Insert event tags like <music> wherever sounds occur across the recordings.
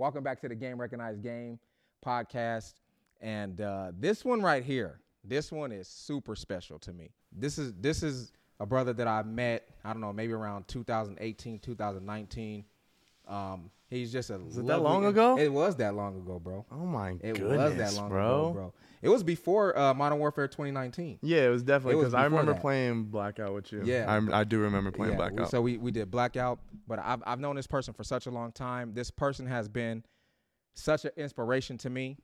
welcome back to the Game Recognized Game podcast. And uh, this one right here, this one is super special to me. This is this is a brother that I met, I don't know, maybe around 2018, 2019. Um, he's just a. Was it that long ago? It was that long ago, bro. Oh my It goodness, was that long bro. ago, bro. It was before uh, Modern Warfare 2019. Yeah, it was definitely because I remember that. playing Blackout with you. Yeah. I, I do remember playing Yeah, we- Blackout. So we, we did blackout, but I've I've known this person for such a long time. This person has been such an inspiration to me.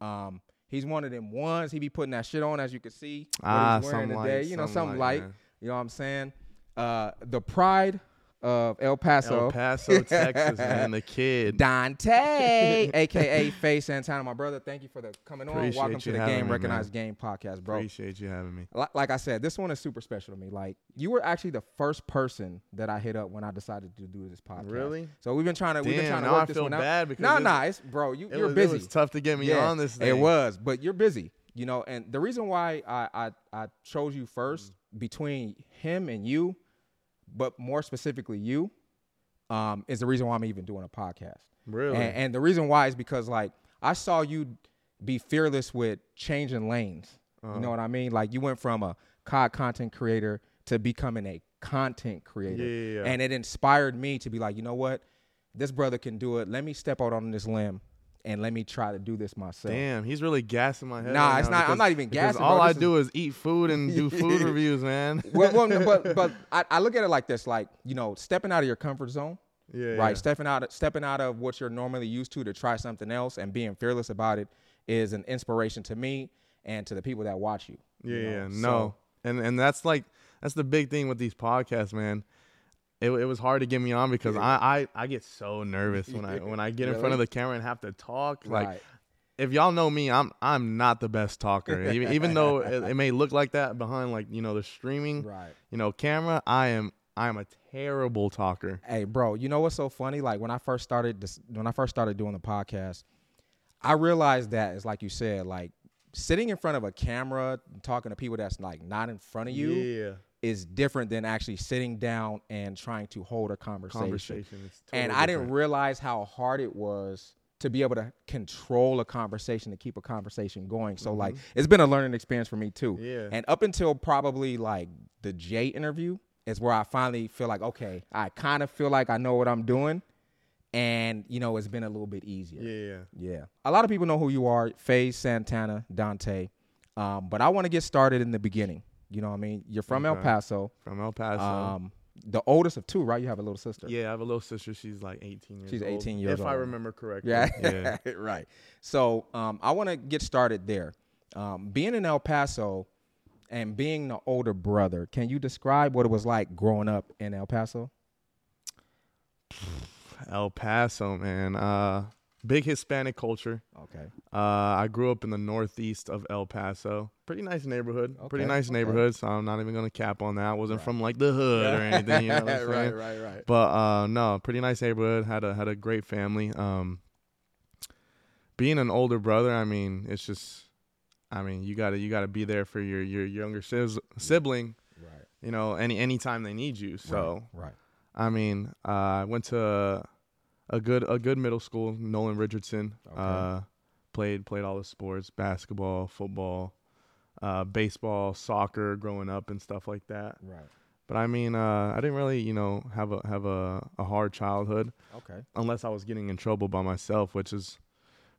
Um, he's one of them ones. He be putting that shit on, as you can see. what ah, he's wearing something today. like, you know, something like, light. man. You know what I'm saying? Uh, the pride of El Paso. El Paso, Texas, <laughs> man, the kid. Dante, aka FaZe Santana, my brother. Thank you for the coming on. Appreciate Welcome to the Game me, Recognized Game podcast, bro. Appreciate you having me. Li- Like I said, this one is super special to me. Like you were actually the first person that I hit up when I decided to do this podcast. Really? So we've been trying to we've been trying to work I this feel one out. bad because No, it- nah, it's bro. You you're was, busy. It was tough to get me yeah, on this thing. It was, but you're busy. You know, and the reason why I I, I chose you first mm. between him and you, but more specifically you, um, is the reason why I'm even doing a podcast. Really? And, and the reason why is because like I saw you be fearless with changing lanes. Uh-huh. You know what I mean? Like you went from a COD content creator to becoming a content creator. Yeah, yeah, yeah. And it inspired me to be like, you know what? This brother can do it. Let me step out on this limb and let me try to do this myself. Damn, he's really gassing my head. Nah, right it's not- I'm not even because gassing, All bro. I is- do is eat food and do <laughs> food reviews, man. <laughs> well, well, no, but <laughs> but I, I look at it like this, like you know, stepping out of your comfort zone, yeah, right? yeah. Stepping out, stepping out of what you're normally used to to try something else and being fearless about it is an inspiration to me and to the people that watch you. Yeah, you know? yeah, So- no, and and that's like that's the big thing with these podcasts, man. It, it was hard to get me on because I, I I get so nervous when I <laughs> when I get in front of the camera and have to talk. Like right. if y'all know me, I'm I'm not the best talker. <laughs> even, even though it, it may look like that behind like you know the streaming Right. you know camera, I am I am a terrible talker. Hey, bro, you know what's so funny? Like when I first started this, when I first started doing the podcast, I realized that it's like you said, like sitting in front of a camera talking to people that's like not in front of you yeah, is different than actually sitting down and trying to hold a conversation. conversation. It's and totally I didn't realize how hard it was to be able to control a conversation to keep a conversation going. So like it's been a learning experience for me too. Mm-hmm. Yeah. And up until probably like the Jay interview is where I finally feel like okay, I kind of feel like I know what I'm doing, and you know it's been a little bit easier. yeah, yeah. Yeah. A lot of people know who you are, FaZe Santana, Dante. Um, but I want to get started in the beginning. You know what I mean? You're from El Paso. From El Paso. Um, the oldest of two, right? You have a little sister. yeah, I have a little sister. She's like 18 years She's old. 18 years if I remember correctly. Yeah. yeah. <laughs> right. So um, I want to get started there. Um, being in El Paso and being the older brother, can you describe what it was like growing up in El Paso? <sighs> El Paso, man. Uh, big Hispanic culture. Okay. Uh, I grew up in the northeast of El Paso. Pretty nice neighborhood. Pretty nice okay. neighborhood. So I'm not even gonna cap on that. I wasn't Right. from like the hood or anything. You know <laughs> what I'm right, right, right. But uh, no, pretty nice neighborhood. Had a had a great family. Um, being an older brother, I mean, it's just, I mean, you gotta you gotta be there for your your younger sis- sibling. Right. You know, any anytime they need you. So. right. I mean, uh, I went to a, good a good middle school, Nolan Richardson. Okay. Uh, played played all the sports, basketball, football, uh, baseball, soccer, growing up and stuff like that. Right. But I mean, uh, I didn't really, you know, have a have a, a hard childhood Okay. unless I was getting in trouble by myself, which is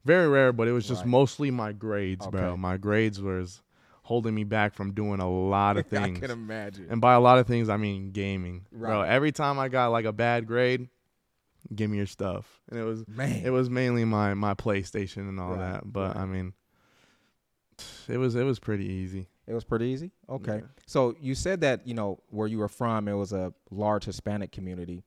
very rare. But it was just Right. mostly my grades, bro. My grades was holding me back from doing a lot of things. <laughs> I can imagine. And by a lot of things, I mean gaming. Bro, Right. every time I got like a bad grade, give me your stuff. And it was Man. it was mainly my my PlayStation and all Right, that. But. I mean it was it was pretty easy. It was pretty easy. Okay. Yeah. So you said that you know where you were from, it was a large Hispanic community.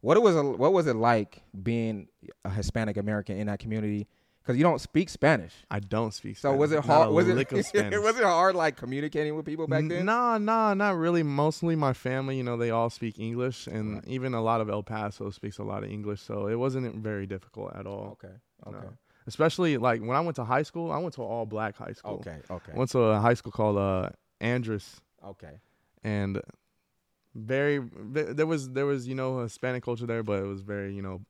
What it was, what was it like being a Hispanic American in that community? Because you don't speak Spanish. I don't speak So Spanish. was it hard? Was it lick of <laughs> Spanish. was it hard like communicating with people back then? Nah, nah, not really. Mostly my family, you know, they all speak English, and Right. even a lot of El Paso speaks a lot of English, so it wasn't very difficult at all. Okay. No. Okay. Especially like when I went to high school, I went to an all black high school. Okay. Okay. I went to a high school called uh, Andress, Okay. and very there was there was you know Hispanic culture there, but it was very you know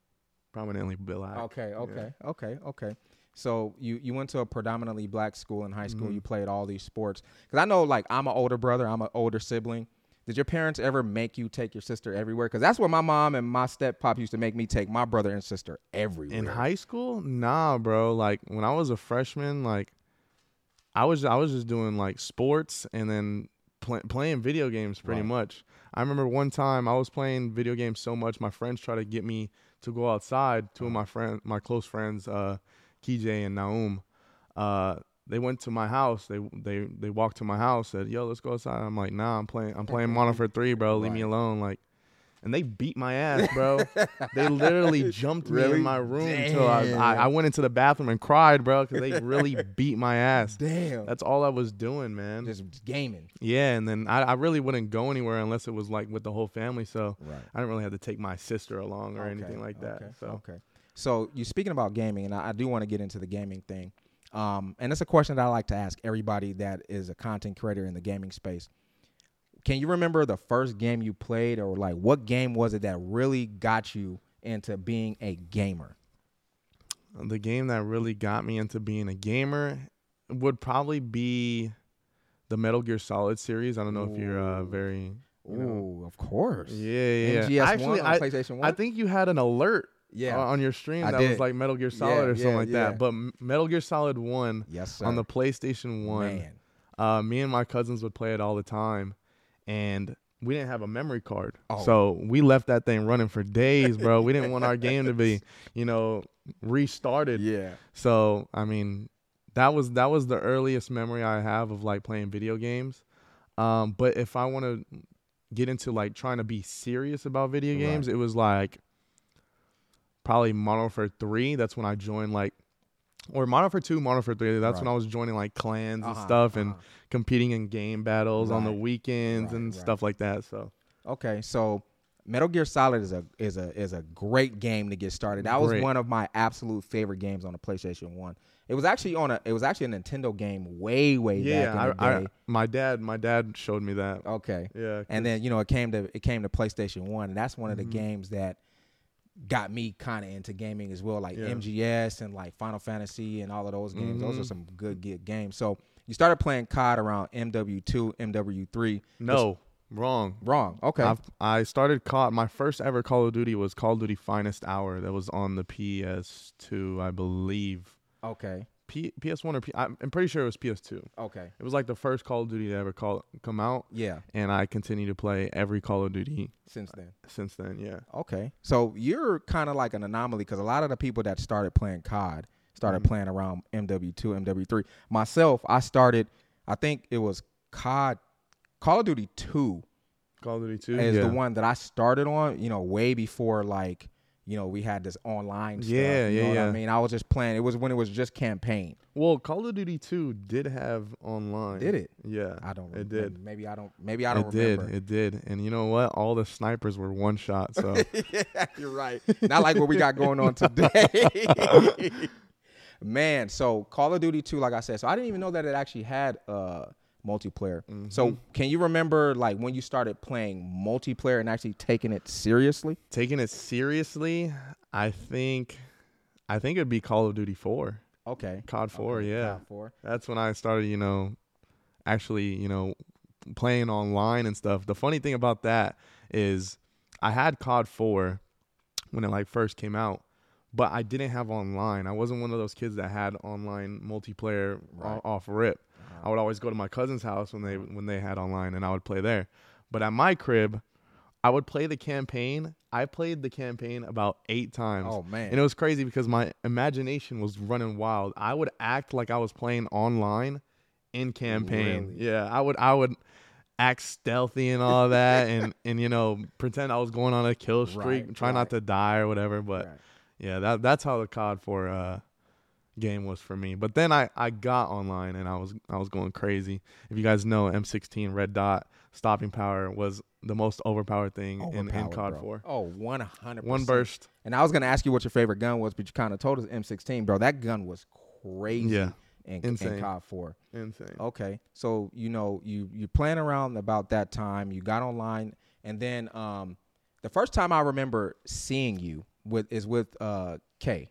prominently black. Okay, okay, okay, okay. So you you went to a predominantly black school in high school. Mhm. You played all these sports. Cause I know, like, I'm an older brother. I'm an older sibling. Did your parents ever make you take your sister everywhere? Cause that's what my mom and my step pop used to make me take my brother and sister everywhere. In high school, nah, bro. Like when I was a freshman, like I was I was just doing like sports and then play, playing video games pretty much. I remember one time I was playing video games so much, my friends tried to get me to go outside. Two of my friend, my close friends, uh, KJ and Naum, uh, they went to my house. They they they walked to my house. Said, "Yo, let's go outside." I'm like, "Nah, I'm playing. I'm playing Modern Warfare 3, bro. Leave me alone." Like, and they beat my ass, <laughs> bro. they literally jumped me in my room until I, I I went into the bathroom and cried, bro, because they really beat my ass. Damn. That's all I was doing, man. just gaming. Yeah, and then I, I really wouldn't go anywhere unless it was like with the whole family. So Right. I didn't really have to take my sister along or Okay, anything like that. Okay. So okay. So you're speaking about gaming, and I, I do want to get into the gaming thing. Um, and it's a question that I like to ask everybody that is a content creator in the gaming space. Can you remember the first game you played, or like what game was it that really got you into being a gamer? the game that really got me into being a gamer would probably be the Metal Gear Solid series. I don't know if you're uh, very you know- Ooh, of course. Yeah, yeah. MGS yeah. one Actually, on I, PlayStation One. I think you had an alert yeah. on your stream I that did. was like Metal Gear Solid Yeah, or something yeah, like that. But Metal Gear Solid 1 yes, sir. on the PlayStation 1, Man. uh, me and my cousins would play it all the time. And we didn't have a memory card. Oh. So we left that thing running for days, bro. we didn't want our game to be, <laughs> you know, restarted. Yeah. So, I mean, that was that was the earliest memory I have of like playing video games. Um, but if I want to get into like trying to be serious about video Right. games, it was like probably mono for 3. That's when I joined like or mono for 2, mono for 3. That's when I was joining like clans and Uh-huh, stuff and uh-huh. competing in game battles on the weekends Right, and right. stuff like that. So, Okay, so Metal Gear Solid is a is a is a great game to get started. That was Great. one of my absolute favorite games on the PlayStation One. It was actually on a it was actually a Nintendo game way way yeah, back in the I, day. I my dad my dad showed me that. okay, Yeah. and then you know it came to it came to PlayStation One, and that's one of the Mhm. games that got me kind of into gaming as well, like Yeah. MGS and like Final Fantasy and all of those games. Those are Mhm. some good good games. So you started playing COD around MW2, MW3. no, wrong. Wrong. Okay. I've, I started call my first ever Call of Duty was Call of Duty Finest Hour. That was on the PS2, I believe. okay. P, PS1 or P, I'm pretty sure it was PS2. Okay. It was like the first Call of Duty to ever call come out, Yeah. and I continue to play every Call of Duty Since then. since then. Yeah. Okay. So you're kind of like an anomaly because a lot of the people that started playing COD started Mhm. playing around MW2, MW3. Myself, I started, I think it was COD, Call of Duty 2 Call of Duty 2 is yeah. the one that I started on, you know, way before like, you know, we had this online stuff. Yeah, you yeah, know what I mean? I was just playing. It was when it was just campaign. Well, Call of Duty 2 did have online. Did it? Yeah. I don't It did. Maybe I don't maybe I don't it did. It did. And you know what? All the snipers were one shot. So <laughs> yeah, you're right. Not like what we got going on today. <laughs> Man, so Call of Duty 2, like I said, so I didn't even know that it actually had uh multiplayer. So Mhm. can you remember like when you started playing multiplayer and actually taking it seriously? taking it seriously, I think I think it'd be Call of Duty 4. Okay. COD 4, Okay, yeah. COD 4. That's when I started, you know, actually, you know, playing online and stuff. The funny thing about that is I had COD 4 when it like first came out, but I didn't have online. I wasn't one of those kids that had online multiplayer Right. off rip. I would always go to my cousin's house when they when they had online and I would play there. But at my crib, I would play the campaign. I played the campaign about 8 times. Oh man. And it was crazy because my imagination was running wild. I would act like I was playing online in campaign. Really? Yeah, I would I would act stealthy and all that and <laughs> and you know, pretend I was going on a kill streak, Right, try right. not to die or whatever, but Right. yeah, that that's how the COD for uh game was for me. But then I I got online and I was I was going crazy. If you guys know M16 red dot stopping power was the most overpowered thing in, in Overpowered, COD bro. 4. Oh, 100%. One burst. And I was going to ask you what your favorite gun was, but you kind of told us M16, bro. That gun was crazy Yeah. in, in Insane. COD 4. Insane. Okay, so you know you you playing around about that time. You got online, and then um, the first time I remember seeing you with is with uh K,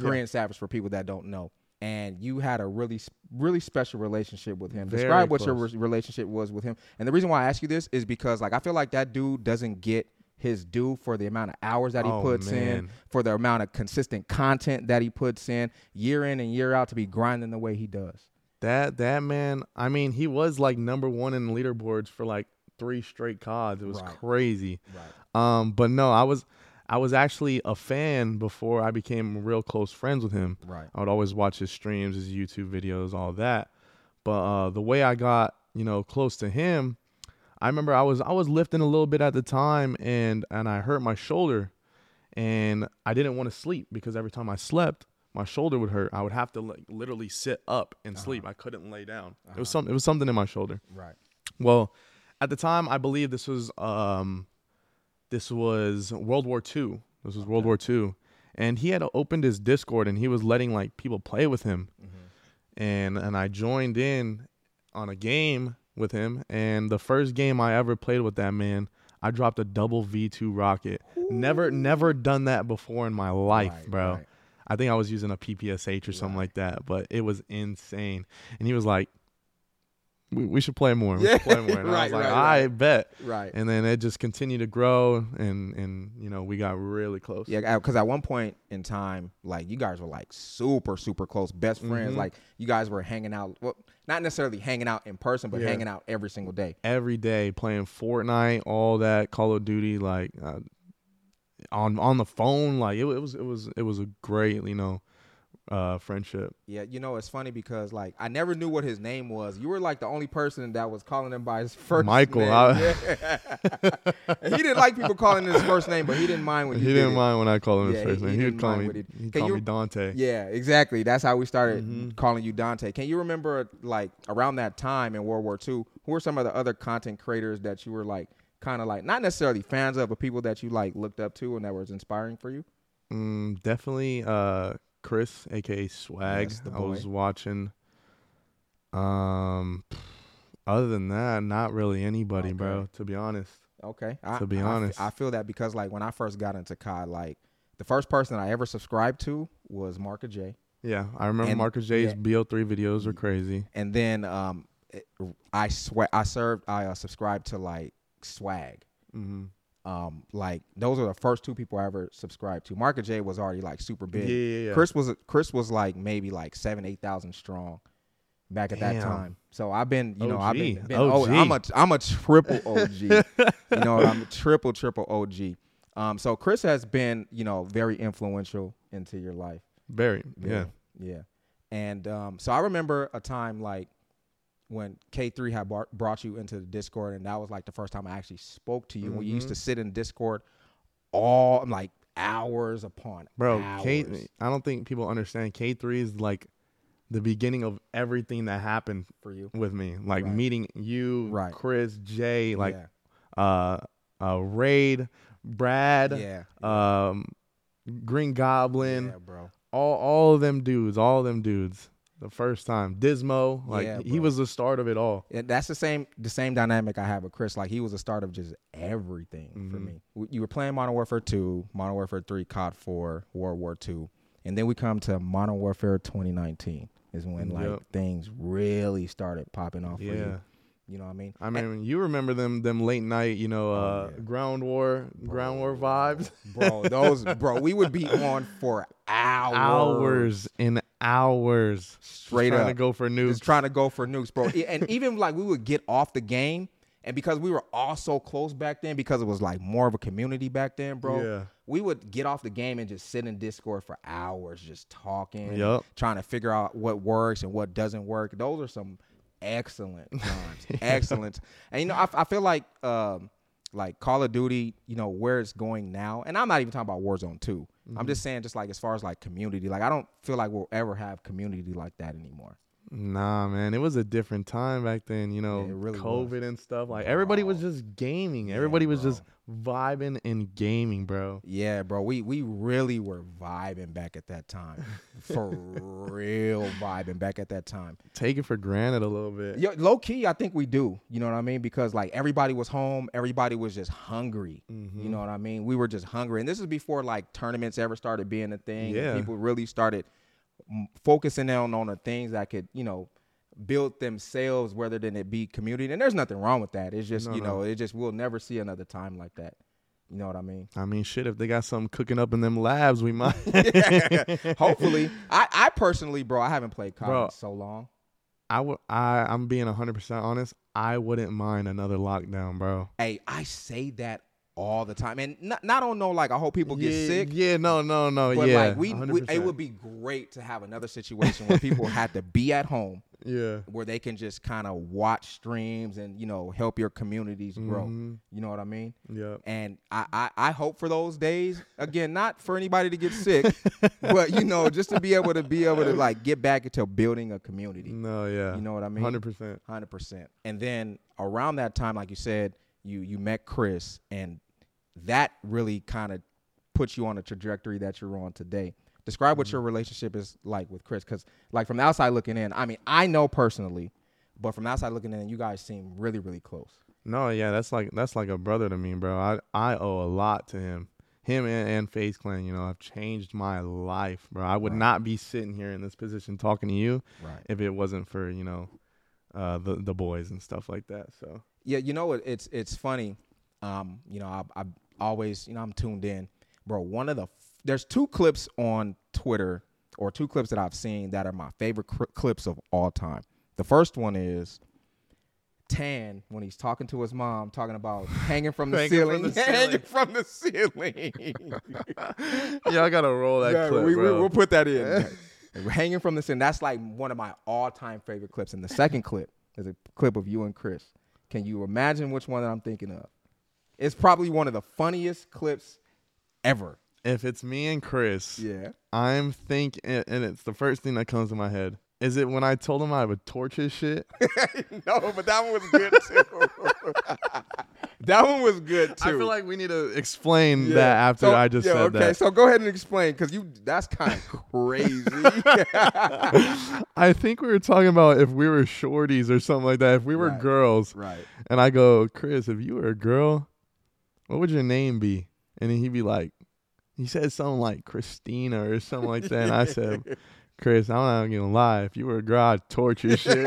Yeah. Korean Savage for people that don't know. And you had a really really special relationship with him. Very Describe what your re- relationship was with him. And the reason why I ask you this is because like I feel like that dude doesn't get his due for the amount of hours that he Oh, puts in, for the amount of consistent content that he puts in year in and year out to be grinding the way he does. That that man, I mean, he was like number one in leaderboards for like three straight CODs. It was Right. crazy. Right. Um, but no, I was I was actually a fan before I became real close friends with him. Right. I would always watch his streams, his YouTube videos, all that. But uh, the way I got, you know, close to him, I remember I was I was lifting a little bit at the time, and and I hurt my shoulder, and I didn't want to sleep because every time I slept, my shoulder would hurt. I would have to like literally sit up and sleep. I couldn't lay down. It was some it was something in my shoulder. Right. Well, at the time, I believe this was um, this was World War II. This was World War II, and he had opened his Discord and he was letting like people play with him, mm-hmm. and and I joined in on a game with him, and the first game I ever played with that man, I dropped a double V two rocket. Never never done that before in my life, Right, bro. right. I think I was using a PPSH or something Right. like that, but it was insane. And he was like, "We, we should play more. We Yeah, should play more." And I <laughs> right, was like, right, "I right. bet." Right. And then it just continued to grow, and and you know we got really close. Yeah, because at one point in time, like you guys were like super, super close, best friends. Mhm. Like you guys were hanging out. Well, not necessarily hanging out in person, but Yeah. hanging out every single day. Every day playing Fortnite, all that Call of Duty, like uh, on on the phone. Like it, it was it was it was a great you know uh, friendship. Yeah, you know it's funny because like I never knew what his name was. You were like the only person that was calling him by his <laughs> first Michael, name. I- <laughs> Yeah. He didn't like people calling him his first name, but he didn't mind when He you didn't did it. mind when I called him Yeah, his first he- name. he He, would call me he- called you- me Dante. Yeah, exactly. That's how we started Mhm. calling you Dante. Can you remember like around that time in World War II, who were some of the other content creators that you were like kind of like not necessarily fans of, but people that you like looked up to and that was inspiring for you? Mm, definitely uh Chris, aka Swagg. Yes, the I was watching. Um, other than that, not really anybody, bro. To be honest. Okay. I, To be I honest. I, feel that because like when I first got into COD, like the first person I ever subscribed to was Marka J. Yeah, I remember And- Marcus J's yeah. BO3 videos were crazy. And then um it- I swear I served I uh, subscribed to like Swagg. hmm Um like those are the first two people I ever subscribed to. Marka J was already like super big. yeah, yeah. Chris was Chris was like maybe like seven eight thousand strong back at that Damn. time. So I've been you know I've been, been oh, OG. I'm a I'm a triple OG. <laughs> you know I'm a triple triple OG. Um so Chris has been you know very influential into your life. Very, yeah. yeah. And um so I remember a time like when K3 had bar- brought you into the Discord and that was like the first time I actually spoke to you when you used to sit in Discord all like hours upon Bro, hours. K. I don't think people understand. K three is like the beginning of everything that happened for you. with me. Like Right. meeting you, Right. Chris, Jay, like yeah. uh, uh, Raid, Brad, yeah. um, Green Goblin, yeah, bro. all all of them dudes, all of them dudes. The first time, Dismo, like Yeah, he was the start of it all. And that's the same the same dynamic I have with Chris. Like he was the start of just everything for Mhm. me. You were playing Modern Warfare 2, Modern Warfare 3, COD 4, World War 2. And then we come to Modern Warfare 2019 is when like Yep. things really started popping off for Yeah. you. You know what I mean? I mean, you remember them them late night, you know, Oh, uh, yeah. ground war, ground war vibes. Bro, those bro, we would be on for <laughs> hours. hours and hours Straight trying up. to go for nukes. just trying to go for nukes, bro. <laughs> And even like we would get off the game, and because we were all so close back then, because it was like more of a community back then, bro. Yeah. We would get off the game and just sit in Discord for hours, just talking, Yup. trying to figure out what works and what doesn't work. Those are some excellent <laughs> times, excellent. And you know, I, I feel like um, like Call of Duty, you know, where it's going now, and I'm not even talking about Warzone 2. Mm-hmm. I'm just saying, just like as far as like community, like I don't feel like we'll ever have community like that anymore. Nah, man, it was a different time back then. You know, Yeah, really COVID was. and stuff. Like everybody was just gaming. Everybody was just vibing and gaming, bro. Yeah, bro. We we really were vibing back at that time. <laughs> For real vibing back at that time. Take it for granted a little bit. Yo, low key, I think we do. You know what I mean? Because like everybody was home, everybody was just hungry. Mhm. You know what I mean? We were just hungry, and this is before like tournaments ever started being a thing. Yeah. people really started focusing on on the things that could you know build themselves, rather than it be community. And there's nothing wrong with that. It's just No, you no. know, it just we'll never see another time like that. You know what I mean? I mean, shit. If they got something cooking up in them labs, we might. <laughs> <laughs> Hopefully, I I personally, bro, I haven't played Bro. so long. I would. I. I'm being 100 percent honest. I wouldn't mind another lockdown, bro. Hey, I say that all the time, and not not on no like I hope people get yeah, sick. Yeah. No. No. No. But yeah. like we, we, it would be great to have another situation where people had to be at home, Yeah. where they can just kind of watch streams and you know help your communities grow. Mhm. You know what I mean? Yeah. And I, I I hope for those days again, not for anybody to get sick, <laughs> but you know just to be able to be able to like get back into building a community. No. Yeah. You know what I mean? 100 percent. Hundred percent. And then around that time, like you said, you you met Chris, and that really kind of puts you on the trajectory that you're on today. Describe what your relationship is like with Chris, because like from the outside looking in, I mean, I know personally, but from the outside looking in, you guys seem really really close. No. Yeah. That's like that's like a brother to me, bro. I I owe a lot to him. Him and, and FaZe Clan, you know, I've changed my life, bro. I would Right. not be sitting here in this position talking to you Right. if it wasn't for you know, uh, the the boys and stuff like that. So Yeah, you know what? It's it's funny. Um, you know, I, I always, you know, I'm tuned in, bro. One of the there's two clips on Twitter or two clips that I've seen that are my favorite clips of all time. The first one is Tan when he's talking to his mom, talking about <laughs> hanging from the Hanging from ceiling, the <laughs> hanging ceiling. from the ceiling. <laughs> yeah, I gotta roll that Yeah, clip, we, will put that in. hanging from the ceiling. That's like one of my all-time favorite clips. And the second clip is a clip of you and Chris. Can you imagine which one that I'm thinking of? It's probably one of the funniest clips ever. If it's me and Chris, Yeah. I'm thinking, and it's the first thing that comes to my head. Is it when I told him I would torch his shit? <laughs> no, but that one was good too. <laughs> that one was good too. I feel like we need to explain Yeah. that after So- I just yeah, said okay, that. Okay, so go ahead and explain because you that's kind of crazy. <laughs> I think we were talking about if we were shorties or something like that. If we were Right. girls, right. and I go, Chris, if you were a girl, what would your name be? And then he'd be like, he said something like Christina or something like that. And I said, <laughs> Chris, I'm not gonna lie. If you were a girl, I'd torch your shit. <laughs>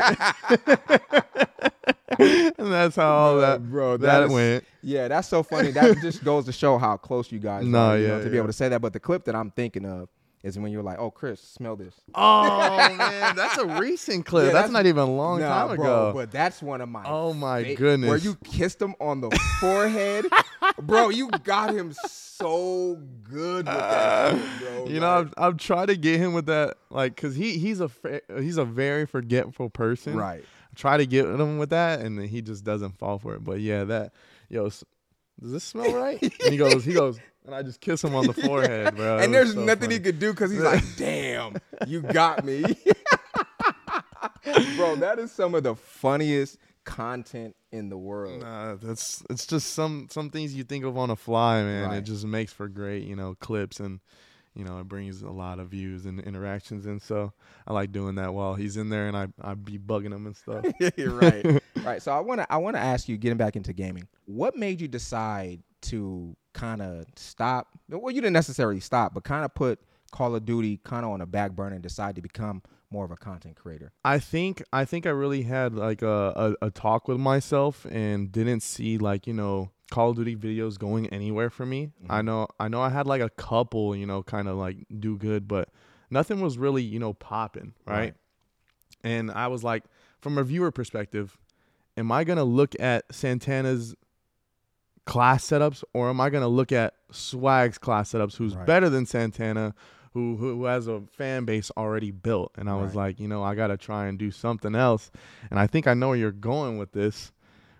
and that's how all that bro, that is- went. Yeah, that's so funny. That <laughs> just goes to show how close you guys No, are, yeah, know, to be able to say that. But the clip that I'm thinking of is when you're like, "Oh, Chris, smell this." Oh man, that's a recent clip. Yeah, that's, that's- not even a long Nah, time bro, ago. but that's one of my. Oh my fa- goodness. Where you kissed him on the forehead, bro. You got him so good with that, uh, shit, bro. <laughs> you know, I've, I've tried to get him with that, like, cause he he's a he's a very forgetful person. right. I try to get him with that, and then he just doesn't fall for it. But yeah, that yo, does this smell right? <laughs> and he goes, he goes, and I just kiss him on the forehead, bro. <laughs> And there's so nothing funny. he could do because he's like, "Damn, you got me." bro, that is some of the funniest content in the world. Nah, that's it's just some some things you think of on a fly, man. Right. It just makes for great, you know, clips and you know, it brings a lot of views and interactions and so I like doing that while he's in there and I I be bugging him and stuff. <laughs> You're right. <laughs> Right. So I want to I want to ask you getting back into gaming. What made you decide to kind of stop? Well, you didn't necessarily stop, but kind of put Call of Duty kind of on a back burner and decide to become more of a content creator. I think I think I really had like a, a, a talk with myself and didn't see like, you know, Call of Duty videos going anywhere for me. I mm-hmm. know I know I had like a couple, you know, kind of like do good, but nothing was really, you know, popping, right? Right. And I was like, from a viewer perspective, am I gonna look at Santana's class setups or am I gonna look at Swagg's class setups, who's Right. better than Santana, who who has a fan base already built? And I was like, you know, I gotta try and do something else. And I think I know where you're going with this.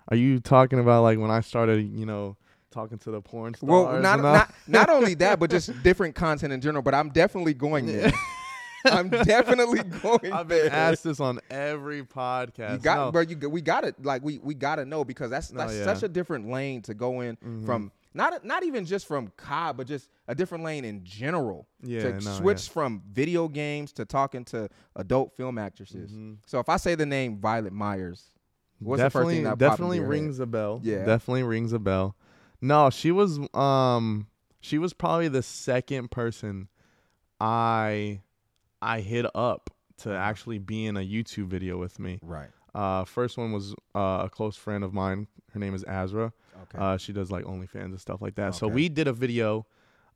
Are you talking about like when I started, you know, talking to the porn stars? Well, not not not only <laughs> that, but just different content in general. But I'm definitely going there. <laughs> I'm definitely going I've there. been asked this on every podcast. You got, No. bro. You we got to like we we got to know because that's No, that's yeah. such a different lane to go in Mhm. from not not even just from COD, but just a different lane in general. Yeah, to no, switch yeah. from video games to talking to adult film actresses. Mhm. So if I say the name Violet Myers, what's definitely, the first thing that definitely your head? rings a bell. Yeah. definitely rings a bell. No, she was um she was probably the second person I I hit up to actually be in a YouTube video with me. Right. Uh, first one was uh, a close friend of mine. Her name is Azra. Okay. Uh, she does like OnlyFans and stuff like that. So we did a video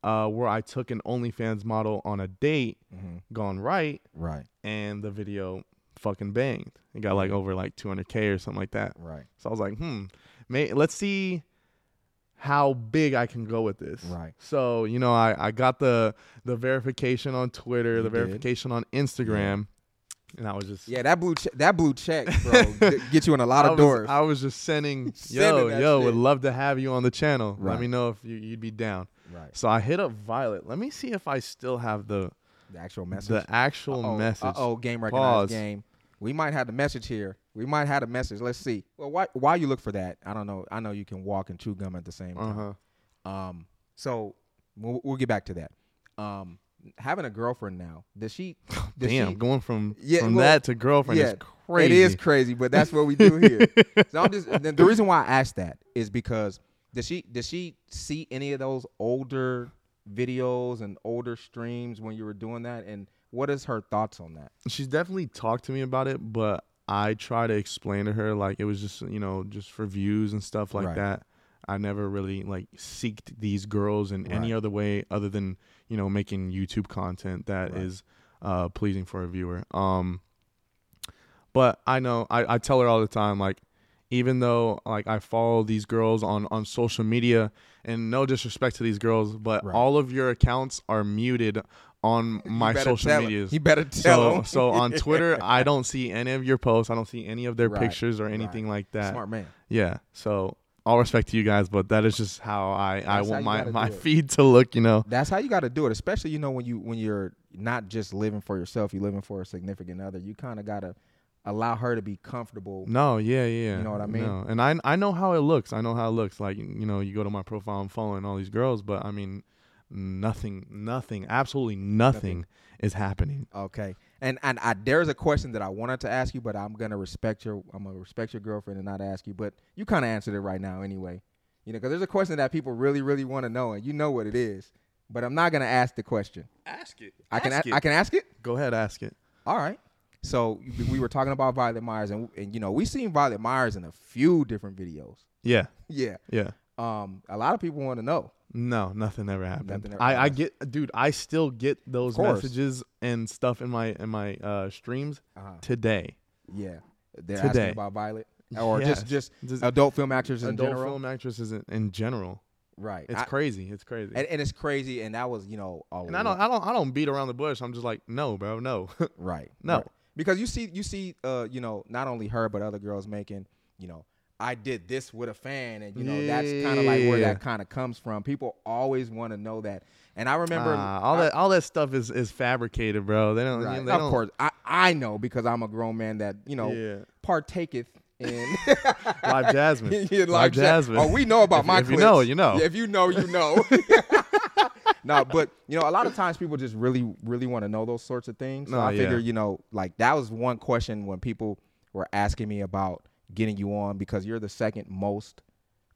uh, where I took an OnlyFans model on a date hmm gone right, Right. and the video fucking banged. It got like over like 200k or something like that. Right. So I was like, hmm, may let's see how big I can go with this. Right. So you know, I I got the the verification on Twitter, You the did. verification on Instagram, and I was just Yeah, that blue che- that blue check, bro, <laughs> get you in a lot I of was, doors. I was just sending, <laughs> yo, yo, shit. would love to have you on the channel. Let me know if you, you'd be down. right. So I hit up Violet. Let me see if I still have the The actual message. the actual message. Oh, game recognized Pause. game. We might have the message here. We might have the message. Let's see. Well, why why you look for that? I don't know. I know you can walk and chew gum at the same time. Uh time. huh. Um, so we'll, we'll get back to that. Um, having a girlfriend now. Does she? <laughs> Oh, does Damn, she, going from Yeah, from well, that to girlfriend yeah, is crazy. It is crazy, but that's what we do here. <laughs> so I'm just the, the reason why I asked that is because does she does she see any of those older videos and older streams when you were doing that, and what is her thoughts on that? She's definitely talked to me about it, but I try to explain to her like it was just you know just for views and stuff like Right. that. I never really like seeked these girls in any other way other than you know making YouTube content that is Right. uh, pleasing for a viewer. Um, but I know I, I tell her all the time like even though like I follow these girls on on social media and no disrespect to these girls, but Right. all of your accounts are muted on <laughs> my social medias. You better tell So him. so on <laughs> Twitter, I don't see any of your posts. I don't see any of their Right, pictures or anything like that. Smart man. Yeah. So all respect to you guys, but that is just how I I That's want my gotta my feed to look. You know. That's how you got to do it, especially you know when you when you're not just living for yourself, you're living for a significant other. You kind of got to allow her to be comfortable. No, yeah, yeah. You know what I mean? No. And I I know how it looks. I know how it looks. Like you know, you go to my profile, I'm following all these girls, but I mean, nothing, nothing, absolutely nothing, is happening. Okay. And and I, there's a question that I wanted to ask you, but I'm gonna respect your I'm gonna respect your girlfriend and not ask you. But you kind of answered it right now anyway. You know, because there's a question that people really really want to know, and you know what it is. But I'm not gonna ask the question. Ask it. I can a- I can ask it. Go ahead, ask it. All right. So we were talking about Violet Myers, and, and you know we seen Violet Myers in a few different videos. Yeah, Yeah. yeah. Um, a lot of people want to know. No, nothing ever happened. Nothing ever I, I get, dude. I still get those course. messages and stuff in my in my uh, streams Uh-huh. today. Yeah. They're Today. asking about Violet, or Yes. just just Just adult film actors in adult general. film actresses in, in general. Right. It's I- crazy. It's crazy. and, and it's crazy, and that was you know And I don't, I don't, I don't beat around the bush. I'm just like, no, bro, no. <laughs> Right. No. right. Because you see, you see, uh, you know, not only her but other girls making, you know, I did this with a fan, and you know that's kind of like where that kind of comes from. People always want to know that, and I remember Ah, all I- that, all that stuff is, is fabricated, bro. They don't, Right. they of don't, course, I I know because I'm a grown man that you know Yeah. partaketh in <laughs> <laughs> Live Jasmine. Yeah, Live live ja- Jasmine. Oh, we know about If- my. if you know, you know. Yeah, if you know, you know. no, but you know, a lot of times people just really, really want to know those sorts of things. So No, I yeah. figure, you know, like that was one question when people were asking me about getting you on because you're the second most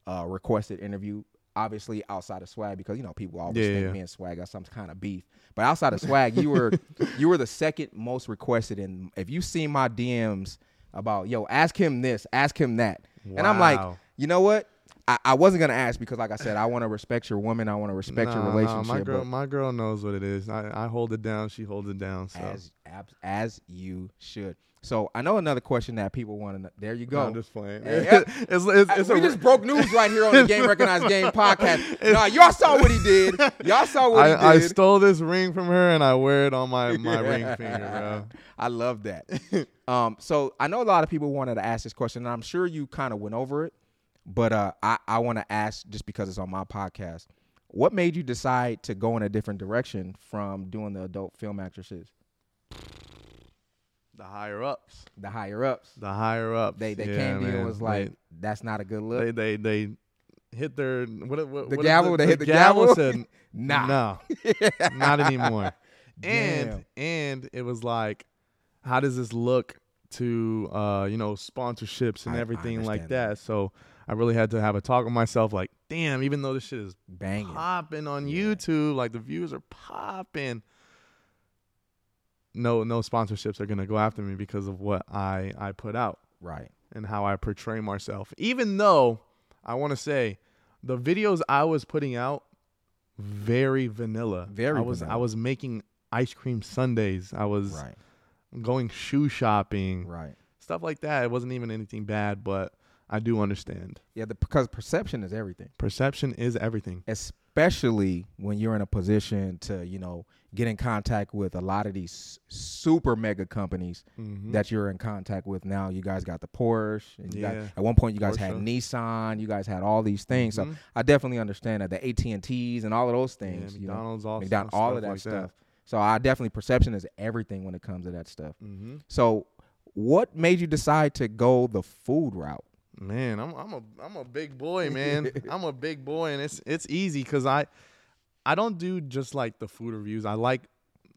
uh, requested interview. Obviously, outside of swag, because you know people always Yeah, think yeah. me and swag got some kind of beef. But outside of swag, you were <laughs> you were the second most requested. And if you see my DMs about yo, ask him this, ask him that, and I'm like, you know what? I, I wasn't gonna ask because, like I said, I want to respect your woman. I want to respect your Nah, nah, relationship. my girl, my girl knows what it is. I, I hold it down. She holds it down. So as as you should. So I know another question that people want to. know. There you No, go. I'm just playing. Yeah. <laughs> it's, it's, it's we just broke news right here on the Game <laughs> Recognized Game podcast. <laughs> Nah, y'all saw what he did. Y'all saw what he did. I stole this ring from her and I wear it on my, my ring finger, bro. I love that. um, so I know a lot of people wanted to ask this question, and I'm sure you kind of went over it, but uh, I, I want to ask just because it's on my podcast. What made you decide to go in a different direction from doing the adult film actresses, The higher ups, the higher ups? the higher ups. They they yeah, came to you and was They- like, "That's not a good look." they, they, they, hit their what, what The what gavel, they hit the gavel? said <laughs> Nah. no, <laughs> not anymore. and Damn. and it was like, how does this look to uh you know sponsorships and I- I everything like that? that. So I really had to have a talk with myself, like, damn, even though this shit is Banging. popping on Yeah. YouTube, like the views are popping. No, no sponsorships are gonna go after me because of what I I put out Right. and how I portray myself. Even though I want to say the videos I was putting out very vanilla. Very I was I was making ice cream sundaes. I was Right. going shoe shopping. Right. Stuff like that. It wasn't even anything bad, but I do understand. Yeah, the, because perception is everything. Perception is everything. especially when you're in a position to you know get in contact with a lot of these super mega companies Mhm. that you're in contact with now you guys got the porsche and you Yeah. guys, at one point you guys had nissan you guys had all these things so Mhm. i definitely understand that the at&ts and all of those Yeah, things you know McDonald's also McDonald's, all of that like stuff so i definitely perception is everything when it comes to that stuff hmm so what made you decide to go the food route Man, I'm I'm a I'm a big boy, man. <laughs> I'm a big boy, and it's it's easy because I I don't do just like the food reviews. I like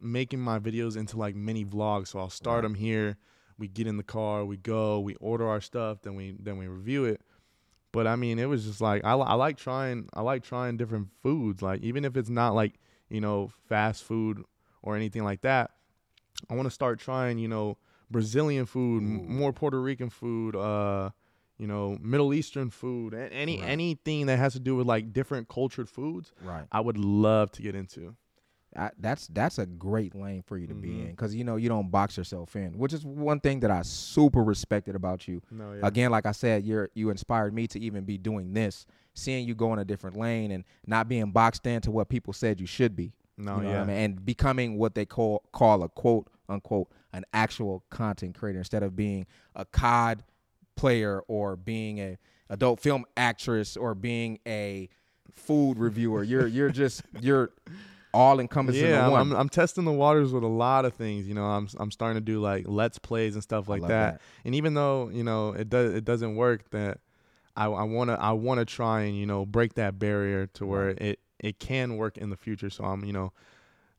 making my videos into like mini vlogs. So I'll start them here. We get in the car, we go, we order our stuff, then we then we review it. But I mean, it was just like I, I like trying I like trying different foods. Like even if it's not like you know fast food or anything like that, I want to start trying you know Brazilian food, m- more Puerto Rican food, uh, you know Middle Eastern food, any Right. anything that has to do with like different cultured foods. right I would love to get into. I, that's that's a great lane for you to be Mhm. in because you know you don't box yourself in, which is one thing that I super respected about you. No, yeah. Again, like I said, you're you inspired me to even be doing this, seeing you go in a different lane and not being boxed into what people said you should be. no, you know yeah. I mean? and becoming what they call call a quote unquote an actual content creator instead of being a COD player or being a adult film actress or being a food reviewer. You're you're just you're all encompassing yeah, I'm. I'm, I'm testing the waters with a lot of things. You know, I'm I'm starting to do like let's plays and stuff like love that. And even though you know it does it doesn't work, that I I want to I want to try and you know break that barrier to where it it can work in the future. So I'm you know.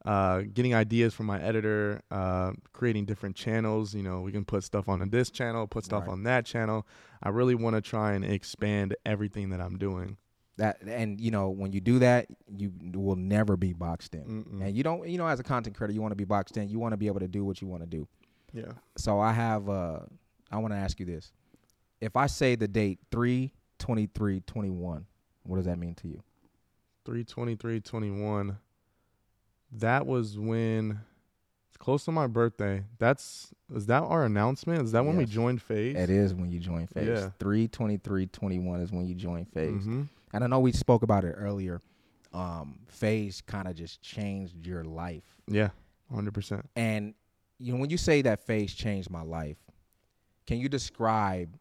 Uh, getting ideas from my editor, uh, creating different channels. You know, we can put stuff on this channel, put stuff Right. on that channel. I really want to try and expand everything that I'm doing. that and you know when you do that, you will never be boxed in. Mm-mm. And you don't, you know, as a content creator, you want to be boxed in. You want to be able to do what you want to do. Yeah. So I have uh I want to ask you this. If I say the date 3 23 21, what does that mean to you? 323 21 that was when it's close to my birthday that's is that our announcement is that when we joined FaZe It is when you join FaZe. Yeah. 3 23 21 is when you join FaZe. Mhm. And I know we spoke about it earlier. Um FaZe kind of just changed your life. yeah 100% And you know when you say that FaZe changed my life, can you describe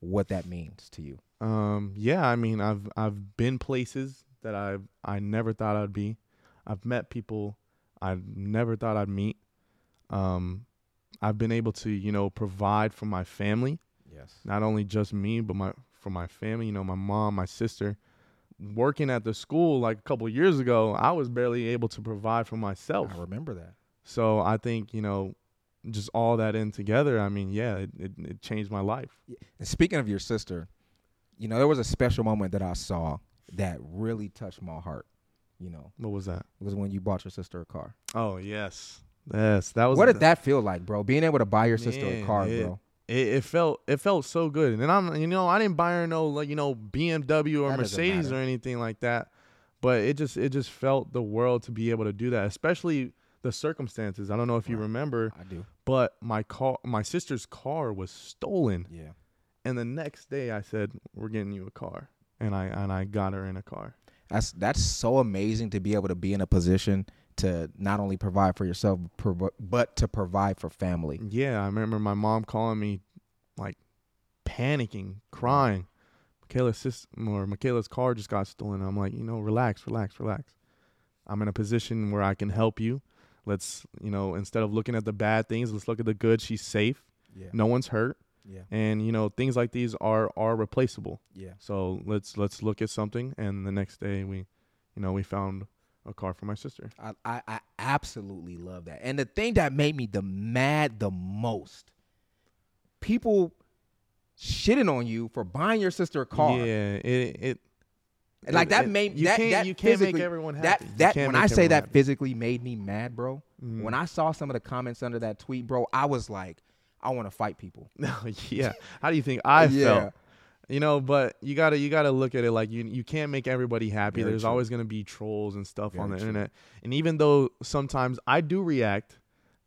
what that means to you? um yeah i mean i've i've been places that i've i never thought i'd be i've met people i never thought i'd meet um i've been able to you know provide for my family Yes. not only just me but my for my family you know my mom my sister working at the school like a couple years ago i was barely able to provide for myself I remember that. so i think you know just all that in together i mean yeah it, it, it changed my life And speaking of your sister, you know, there was a special moment that I saw that really touched my heart. You know, what was that? It was when you bought your sister a car. oh yes. Yes that was What did the- that feel like, bro? Being able to buy your sister a car, it- bro. it, it felt it felt so good. And i'm you know i didn't buy her no like you know bmw or That mercedes or anything like that. But it just it just felt the world to be able to do that especially the circumstances. I don't know if you remember I do. but my car my sister's car was stolen. Yeah. and the next day i said we're getting you a car. And i and i got her in a car That's that's so amazing to be able to be in a position to not only provide for yourself but to provide for family. yeah i remember my mom calling me like panicking crying. Michaela's sis or michaela's car just got stolen. I'm like you know relax relax relax. I'm in a position where i can help you. Let's you know instead of looking at the bad things let's look at the good. She's safe. Yeah. no one's hurt Yeah. and you know things like these are are replaceable. Yeah. So let's let's look at something, and the next day we, you know, we found a car for my sister. I, I, I absolutely love that. And the thing that made me the mad the most, people shitting on you for buying your sister a car. Yeah, it it. And like that it- made you that can't that you can't make everyone happy. that that when I say that happy. physically made me mad, bro. Mhm. When I saw some of the comments under that tweet, bro, I was like, I want to fight people. <laughs> No, yeah. <laughs> How do you think I Yeah. felt? You know, but you gotta you gotta look at it like you you can't make everybody happy. Very There's true. always gonna be trolls and stuff on the true. internet. And even though sometimes I do react,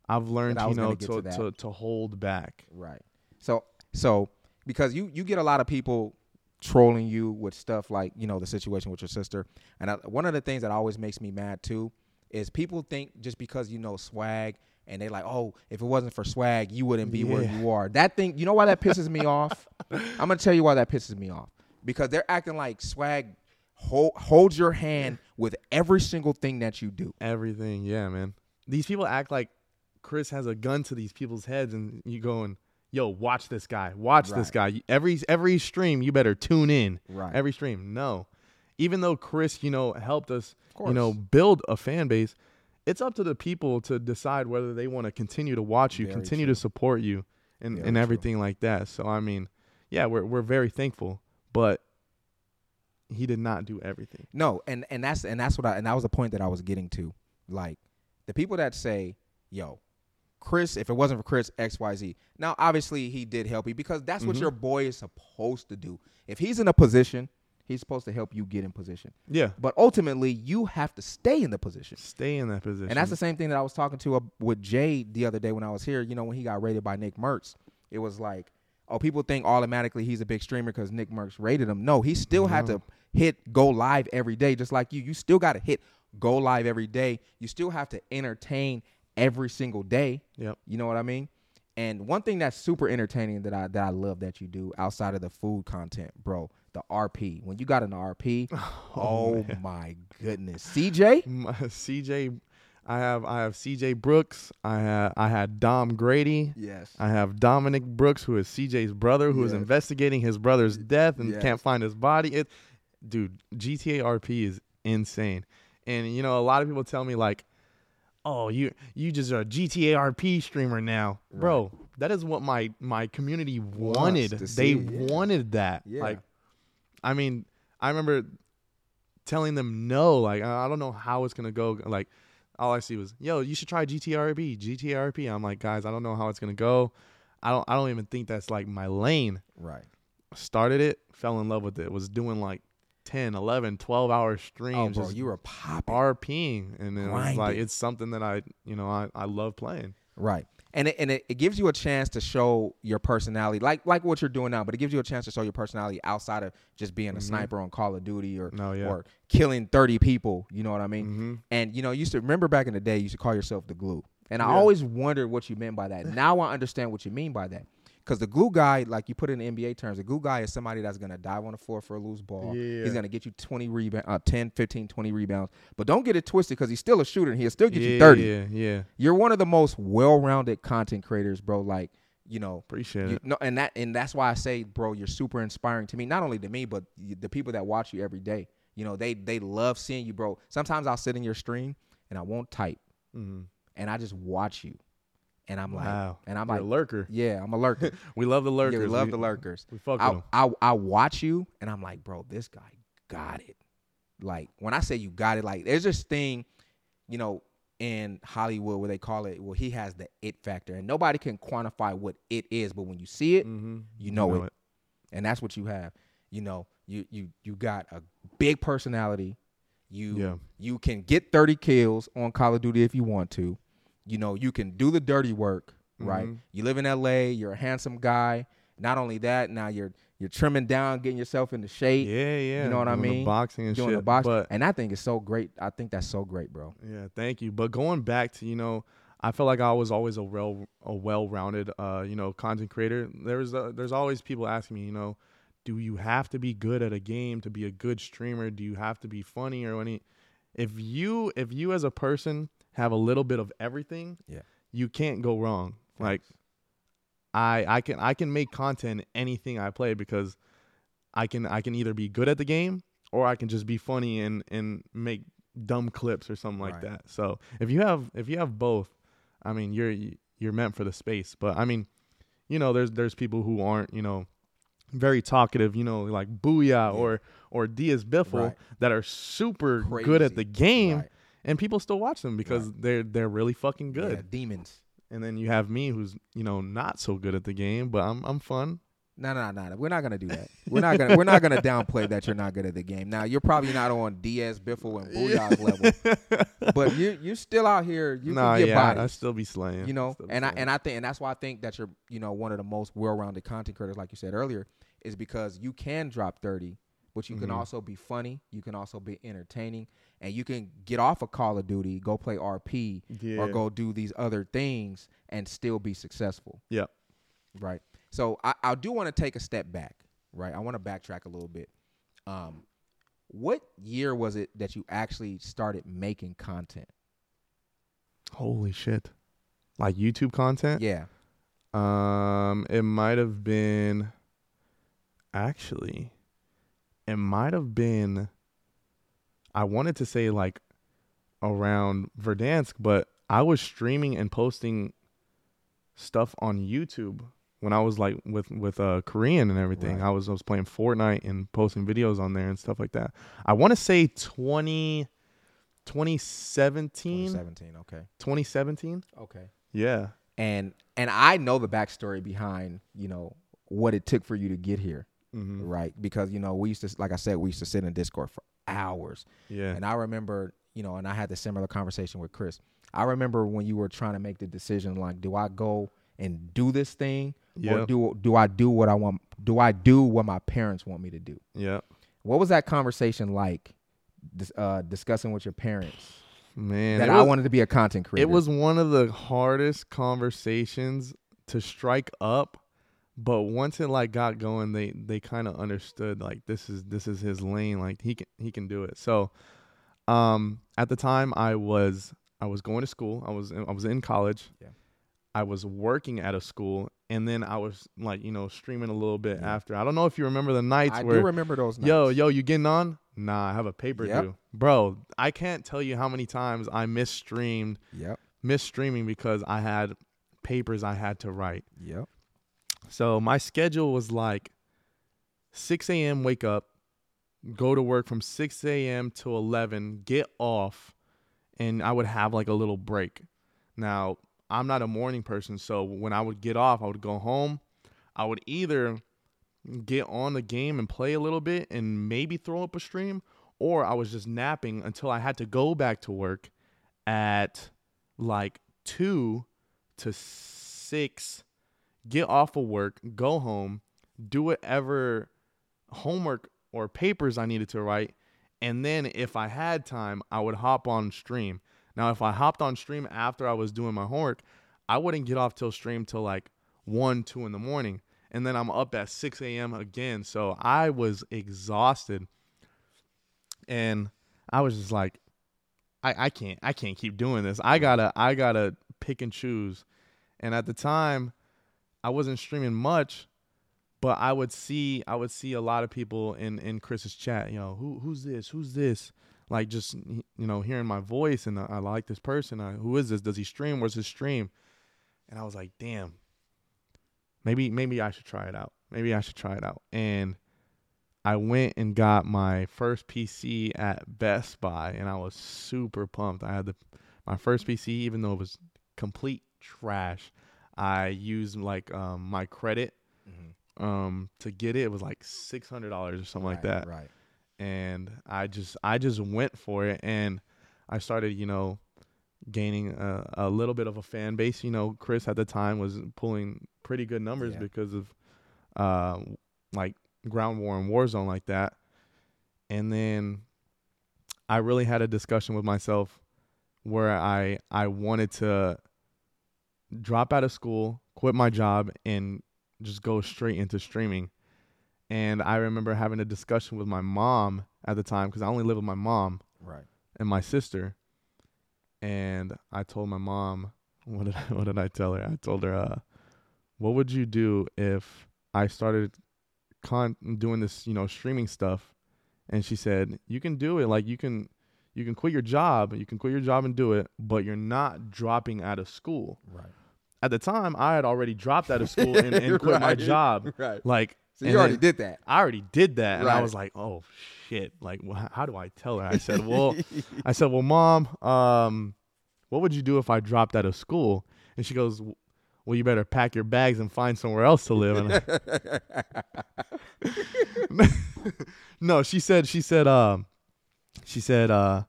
I've learned you know to, to to to hold back. Right. So so because you you get a lot of people trolling you with stuff like you know the situation with your sister, and I, one of the things that always makes me mad too is people think just because you know Swagg and they like oh if it wasn't for Swagg you wouldn't be where you are. That thing you know why that pisses me off. <laughs> I'm gonna tell you why that pisses me off because they're acting like Swagg hold, holds your hand with every single thing that you do. Everything, yeah, man. These people act like Chris has a gun to these people's heads, and you going, "Yo, watch this guy, watch this guy." Every every stream, you better tune in. Right. Every stream, no. Even though Chris, you know, helped us, you know, build a fan base, it's up to the people to decide whether they want to continue to watch you, Very continue true. to support you, and Very and true. everything like that. So I mean, yeah, we're we're very thankful, but he did not do everything. No, and and that's and that's what I and that was the point that I was getting to. Like the people that say, "Yo, Chris, if it wasn't for Chris X Y Z." Now, obviously, he did help you because that's what Mhm. your boy is supposed to do. If he's in a position, he's supposed to help you get in position. Yeah, But ultimately, you have to stay in the position. stay in that position. And that's the same thing that I was talking to uh, with Jay the other day when I was here. You know, when he got rated by Nickmercs, it was like, oh, people think automatically he's a big streamer because Nickmercs rated him. No, he still had to hit go live every day, just like you. You still got to hit go live every day. You still have to entertain every single day. Yep. You know what I mean? And one thing that's super entertaining that I that I love that you do outside of the food content, bro, the RP. When you got an RP, <laughs> oh, oh, man. my goodness, CJ. My- CJ, I have I have CJ Brooks. I had I had Dom Grady. Yes. I have Dominic Brooks, who is CJ's brother, who is Yes. investigating his brother's death and Yes. can't find his body. It, dude, GTA RP is insane. And you know, a lot of people tell me like, "Oh, you you just a GTA RP streamer now, bro." That is what my my community wanted. They see, yeah. wanted that. Yeah. Like, I mean, I remember telling them no. Like, I don't know how it's gonna go. Like, all I see was, "Yo, you should try GTRP, GTRP." I'm like, guys, I don't know how it's gonna go. I don't. I don't even think that's like my lane. Right. Started it, fell in love with it. Was doing like 10, 11, 12 hour Oh, streams, bro, you were popping. RPing, and then it was like it's something that I, you know, I I love playing. Right. And it, and it, it gives you a chance to show your personality, like like what you're doing now. But it gives you a chance to show your personality outside of just being a Mhm. sniper on Call of Duty or No, yeah. or killing thirty people. You know what I mean? hmm And you know, you used to remember back in the day, you used to call yourself the glue. And I Yeah. always wondered what you meant by that. Now I understand what you mean by that. Because the glue guy, like you put it in NBA terms, the glue guy is somebody that's going to dive on the floor for a loose ball. Yeah. He's going to get you 20 rebound, uh, 10, 15, 20 rebounds. But don't get it twisted because he's still a shooter and he'll still get yeah, you 30. Yeah, yeah. You're one of the most well-rounded content creators, bro. Like, you know, Appreciate you, it. no, and that and that's why I say, bro, you're super inspiring to me. Not only to me, but the people that watch you every day. You know, they they love seeing you, bro. Sometimes I'll sit in your stream and I won't type, hmm and I just watch you, and I'm like, Wow. and I'm You're like, a lurker. yeah, I'm a lurker. <laughs> We love the lurkers. yeah, we love we, the lurkers. We fuck with I, them. I I watch you, and I'm like, bro, this guy got it. Like when I say you got it, like there's this thing, you know, in Hollywood where they call it, well, he has the it factor, and nobody can quantify what it is, but when you see it, Mm-hmm. you know it. and that's what you have. You know, you you you got a big personality. You Yeah. you can get 30 kills on Call of Duty if you want to. You know, you can do the dirty work, right? Mhm. You live in LA, you're a handsome guy. Not only that, now you're you're trimming down, getting yourself into shape, Yeah, yeah. You know what I doing the mean? boxing and doing shit. the box. But and I think it's so great. I think that's so great, bro. Yeah, thank you. But going back to you know, I felt like I was always a well a well rounded uh you know content creator. There's uh, there's always people asking me you know, do you have to be good at a game to be a good streamer? Do you have to be funny or any? If you if you as a person have a little bit of everything, Yeah. you can't go wrong. Like I I can I can make content anything I play because I can I can either be good at the game or I can just be funny and and make dumb clips or something like Right. that. So if you have if you have both, I mean you're you're meant for the space. But I mean, you know, there's there's people who aren't you know very talkative, you know, like Booyah or or Diaz Biffle Right. that are super good at the game, Right. And people still watch them because they're they're really fucking good. Yeah, demons. And then you have me who's, you know, not so good at the game, but I'm I'm fun. No, no, no, no. We're not gonna do that. We're not gonna. We're not gonna downplay that you're not good at the game. Now you're probably not on Diaz, Biffle, and Booyah's level, <laughs> but you you're still out here. You nah, can get yeah, I- I still be slaying. you know, and I and I think and that's why I think that you're you know one of the most well-rounded content creators, like you said earlier, is because you can drop thirty, but you can Mhm. also be funny. You can also be entertaining, and you can get off of Call of Duty, go play RP, yeah. or go do these other things and still be successful. Yep. Right. So I, I do want to take a step back. Right. I want to backtrack a little bit. Um, what year was it that you actually started making content? Holy shit. Like YouTube content? Yeah. Um, it might have been actually it might have been I wanted to say like around Verdansk, but I was streaming and posting stuff on YouTube when I was like with with uh Korean and everything. Right. I was I was playing Fortnite and posting videos on there and stuff like that. I want to say 20 2017 2017. Okay. 2017 Okay. yeah And and I know the backstory behind you know what it took for you to get here. mm-hmm. Right. Because you know we used to like I said we used to sit in Discord for hours. yeah And I remember, you know, and I had the similar conversation with Chris. I remember when you were trying to make the decision, like, do I go and do this thing, or Yep. do do I do what I want? Do I do what my parents want me to do? yeah What was that conversation like? Uh, discussing with your parents man that it I wanted to be a content creator. It was one of the hardest conversations to strike up, but once it like got going, they they kind of understood like this is this is his lane, like he can he can do it. So, um, at the time I was I was going to school. I was in, I was in college. Yeah. I was working at a school, and then I was like you know streaming a little bit Yeah. after. I don't know if you remember the nights I where do remember those. Nights. Yo, yo, you getting on? Nah, I have a paper Yep. due. Bro, I can't tell you how many times I missed streamed, Yep. missed streaming because I had papers I had to write. Yep. So my schedule was like 6 a.m. wake up, go to work from 6 a.m. to 11, get off, and I would have like a little break. Now, I'm not a morning person, so when I would get off, I would go home. I would either get on the game and play a little bit and maybe throw up a stream, or I was just napping until I had to go back to work at like 2 to 6 get off of work, go home, do whatever homework or papers I needed to write, and then if I had time, I would hop on stream. Now, if I hopped on stream after I was doing my homework, I wouldn't get off till stream till like one, two in the morning, and then I'm up at 6 a.m. again. So I was exhausted, and I was just like, I, I can't, I can't keep doing this. I gotta, I gotta pick and choose. And at the time, I wasn't streaming much, but I would see I would see a lot of people in in Chris's chat. You know, who who's this? Who's this? Like just you know hearing my voice and I, I like this person. I, who is this? Does he stream? Where's his stream? And I was like, damn. Maybe maybe I should try it out. Maybe I should try it out. And I went and got my first PC at Best Buy, and I was super pumped. I had the my first PC, even though it was complete trash. I used like um, my credit Mhm. um, to get it. It was like six hundred dollars or something like that. Right. And I just I just went for it, and I started you know gaining a, a little bit of a fan base. You know, Chris at the time was pulling pretty good numbers Yeah. because of uh, like ground war and Warzone like that. And then I really had a discussion with myself where I I wanted to drop out of school, quit my job, and just go straight into streaming. And I remember having a discussion with my mom at the time because I only live with my mom Right. and my sister. And I told my mom, <laughs> what did I, what did I tell her? I told her, uh, what would you do if I started con doing this, you know, streaming stuff? And she said, you can do it. Like you can, you can quit your job. You can quit your job and do it, but you're not dropping out of school. Right. At the time, I had already dropped out of <laughs> school and, and quit my job. Right. Like, So you already did that. I already did that, and I was like, "Oh shit!" Like, wh- how do I tell her? I said, "Well, <laughs> I said, well, mom, um, what would you do if I dropped out of school?" And she goes, "Well, you better pack your bags and find somewhere else to live." And I- <laughs> no, she said, she said, um, she said, uh,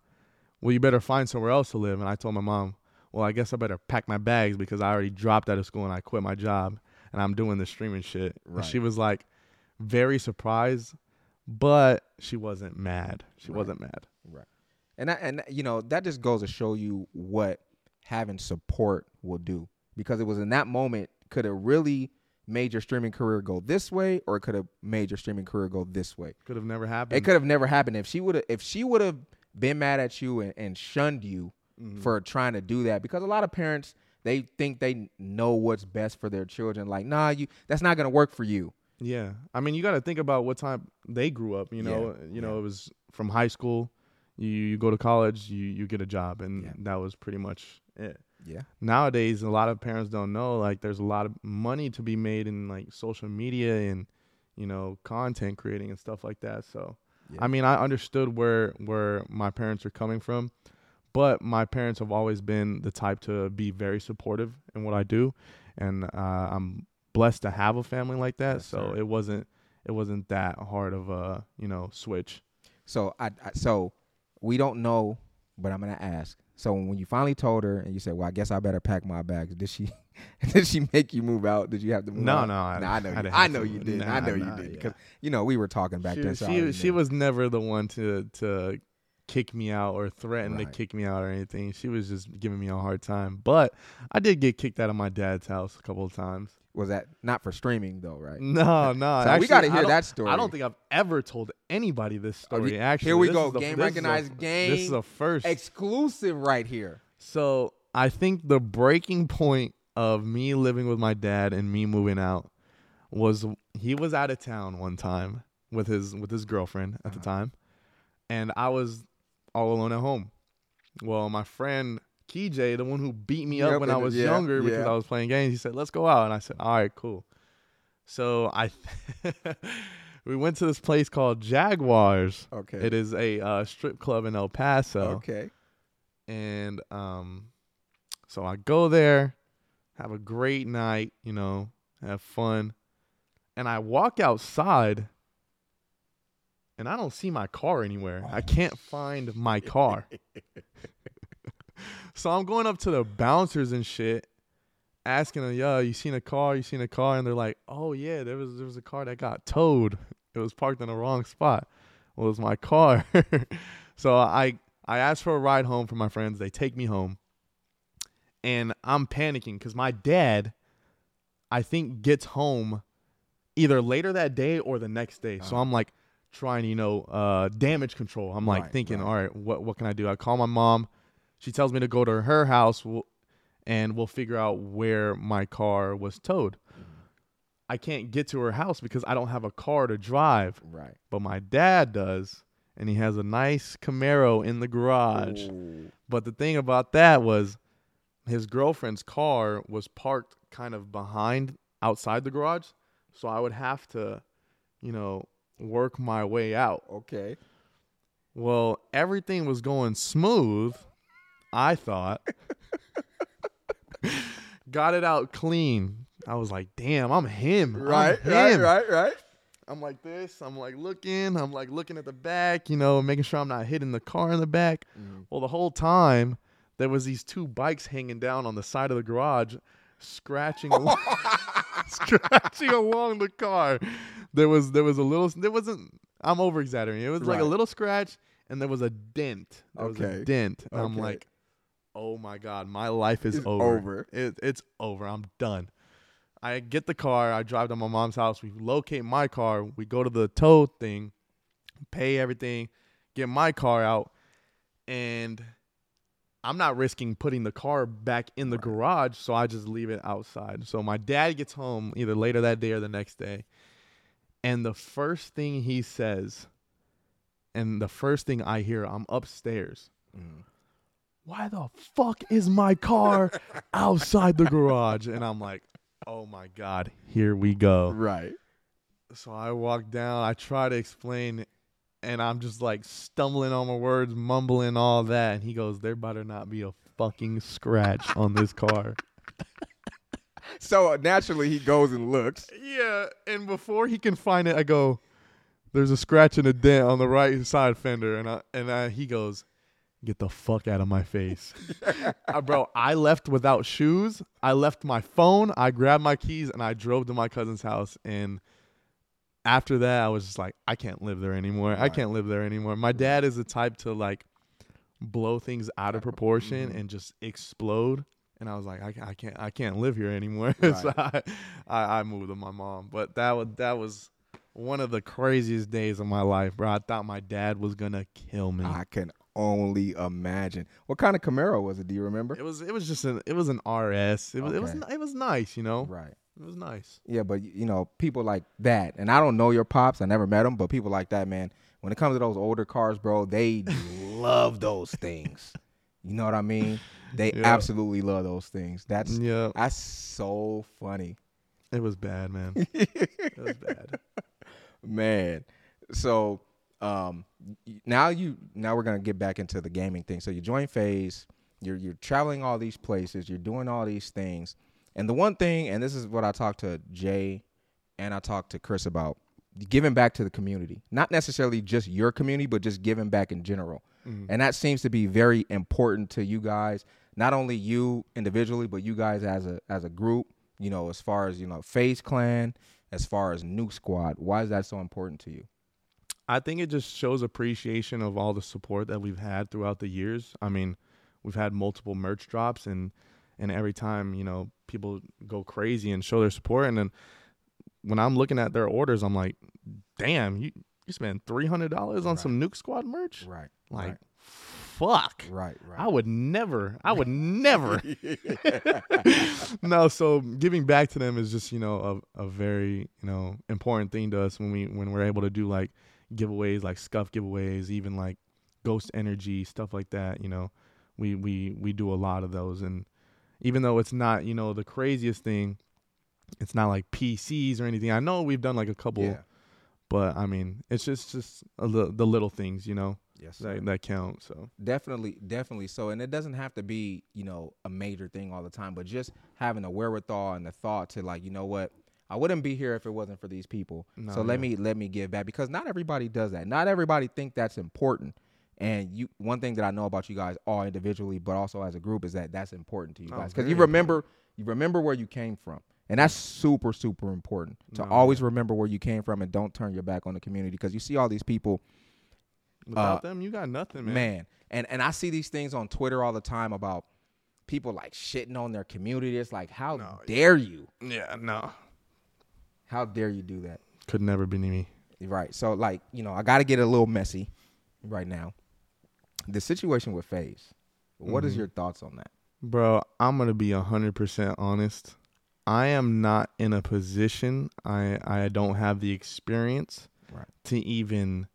"Well, you better find somewhere else to live." And I told my mom, "Well, I guess I better pack my bags because I already dropped out of school and I quit my job and I'm doing this streaming shit." And she was like, very surprised, but she wasn't mad. She Right. wasn't mad. Right. And that, and you know that just goes to show you what having support will do because it was in that moment could have really made your streaming career go this way or it could have made your streaming career go this way. Could have never happened. It could have never happened if she would have if she would have been mad at you and, and shunned you Mhm. for trying to do that because a lot of parents they think they know what's best for their children like nah you that's not to work for you. Yeah, I mean, you got to think about what time they grew up. You know, you know, it was from high school. You you go to college, you you get a job, and Yeah. that was pretty much it. Yeah. Nowadays, a lot of parents don't know like there's a lot of money to be made in like social media and you know content creating and stuff like that. So, Yeah. I mean, I understood where where my parents are coming from, but my parents have always been the type to be very supportive in what I do, and uh, I'm blessed to have a family like that. Yes, so sir. it wasn't it wasn't that hard of a you know switch. So I, I so we don't know, but I'm gonna ask. So when you finally told her and you said, "Well, I guess I better pack my bags," did she <laughs> did she make you move out? Did you have to move No, out? no, I- Nah, I know you. didn't I know you did. I Nah, you nah, did yeah. because you know we were talking back she then. so she, she knew. was never the one to to kick me out or threaten Right. to kick me out or anything. She was just giving me a hard time. But I did get kicked out of my dad's house a couple of times. was that not for streaming though, right? <laughs> No, no. So we got to hear that story. I don't think I've ever told anybody this Oh, story. he- actually, here we go. the- Game this is a- recognized This is a first. exclusive right here. So I think the breaking point of me living with my dad and me moving out was he was out of town one time with his with his girlfriend at the Uh-huh. time, and I was all alone at home. Well, my friend KJ, the one who beat me up Yep, when I was yeah, younger because yeah. I was playing games, he said, "Let's go out," and I said, "All right, cool." So I, <laughs> we went to this place called Jaguars. Okay. It is a uh, strip club in El Paso Okay. and um so I go there, have a great night, you know, have fun. And I walk outside and I don't see my car anywhere. I can't find my car. <laughs> so I'm going up to the bouncers and shit asking them, "Yo, you seen a car? You seen a car?" And they're like, "Oh yeah, there was there was a car that got towed. It was parked in the wrong spot. Well, it was my car." <laughs> so I I asked for a ride home from my friends. They take me home. And I'm panicking cuz my dad I think gets home either later that day or the next day. So Uh-huh. I'm like trying, you know, uh damage control. I'm like Right, thinking, right. "All right, what what can I do?" I call my mom. She tells me to go to her house and we'll figure out where my car was towed. I can't get to her house because I don't have a car to drive, Right. but my dad does, and he has a nice Camaro in the garage. Ooh. But the thing about that was his girlfriend's car was parked kind of behind outside the garage, so I would have to, you know, work my way out. Okay. Well, everything was going smooth, I thought. <laughs> Got it out clean. I was like, damn, I'm him. I'm Right. him. Right. Right. Right. I'm like this. I'm like looking. I'm like looking at the back, you know, making sure I'm not hitting the car in the back. Mm. Well, the whole time there was these two bikes hanging down on the side of the garage, scratching, <laughs> along, <laughs> scratching along the car. There was there was a little. There wasn't. I'm over exaggerating. It was like a Right. little scratch, and there was a dent. There was Okay. a dent. And I'm Okay. like, oh my god, my life is It's over. over. It, it's over. I'm done. I get the car. I drive to my mom's house. We locate my car. We go to the tow thing, pay everything, get my car out, and I'm not risking putting the car back in the garage, so I just leave it outside. So my dad gets home either later that day or the next day, and the first thing he says, and the first thing I hear, I'm upstairs. Mm. Why the fuck is my car <laughs> outside the garage? And I'm like, oh my god, here we go. Right. So I walk down, I try to explain, and I'm just like stumbling on my words, mumbling all that. And he goes, There better not be a fucking scratch on this car. <laughs> <laughs> So uh, naturally, he goes and looks. Yeah, and before he can find it, I go, There's a scratch and a dent on the right side fender. And I, and I, he goes, Get the fuck out of my face. <laughs> Uh, bro, I left without shoes. I left my phone. I grabbed my keys and I drove to my cousin's house. And after that, I was just like, I can't live there anymore. I can't live there anymore. My dad is the type to like blow things out of proportion and just explode. And I was like, I, I can't, I can't live here anymore. <laughs> Right. so I, I, I moved with my mom. But that was that was one of the craziest days of my life, bro. I thought my dad was gonna kill me. I can only imagine. What kind of Camaro was it? Do you remember? It was it was just an it was an RS. It was it was it was nice, you know. Right. It was nice. Yeah, but you know, people like that, and I don't know your pops. I never met them, but people like that, man. When it comes to those older cars, bro, they <laughs> love those things. You know what I mean? They Yeah. absolutely love those things. That's Yeah, that's so funny, it was bad, man. <laughs> It was bad. man. So um, now you now we're gonna get back into the gaming thing. So you join FaZe. You're you're traveling all these places. You're doing all these things. And the one thing, and this is what I talked to Jay and I talked to Chris about, giving back to the community. Not necessarily just your community, but just giving back in general. Mm. And that seems to be very important to you guys. Not only you individually, but you guys as a as a group. You know, as far as you know, FaZe Clan, as far as Nuke Squad. Why is that so important to you? I think it just shows appreciation of all the support that we've had throughout the years. I mean, we've had multiple merch drops and and every time, you know, people go crazy and show their support and then when I'm looking at their orders, I'm like, "Damn, you you spend $300 on Right. some Nuke Squad merch?" Right. Like, fuck. right, right. I would never. I would never. <laughs> <laughs> no, so giving back to them is just you know a, a very you know important thing to us when we when we're able to do like giveaways like SCUF giveaways, even like ghost energy stuff like that. You know, we we we do a lot of those, and even though it's not you know the craziest thing, it's not like PCs or anything. I know we've done like a couple, yeah. But I mean it's just just a li- the little things you know Yes. that that count. So Definitely, definitely. So, and it doesn't have to be, you know, a major thing all the time, but just having the wherewithal and the thought to like, you know what, I wouldn't be here if it wasn't for these people. No, so let me let me give back because not everybody does that. Not everybody think that's important. And you, one thing that I know about you guys, all individually, but also as a group, is that that's important to you Oh, guys because very you remember, you remember where you came from, and that's super, super important to No, always yeah. remember where you came from and don't turn your back on the community because you see all these people without Uh, them, you got nothing, man. man. And and I see these things on Twitter all the time about people like shitting on their community. It's like, how No, dare you? Yeah, no, How dare you do that? could never be me. Right. So like, you know, I got to get a little messy right now. The situation with FaZe. What is Mhm. your thoughts on that? Bro, I'm gonna be hundred percent honest. I am not in a position. I I don't have the experience Right. to even,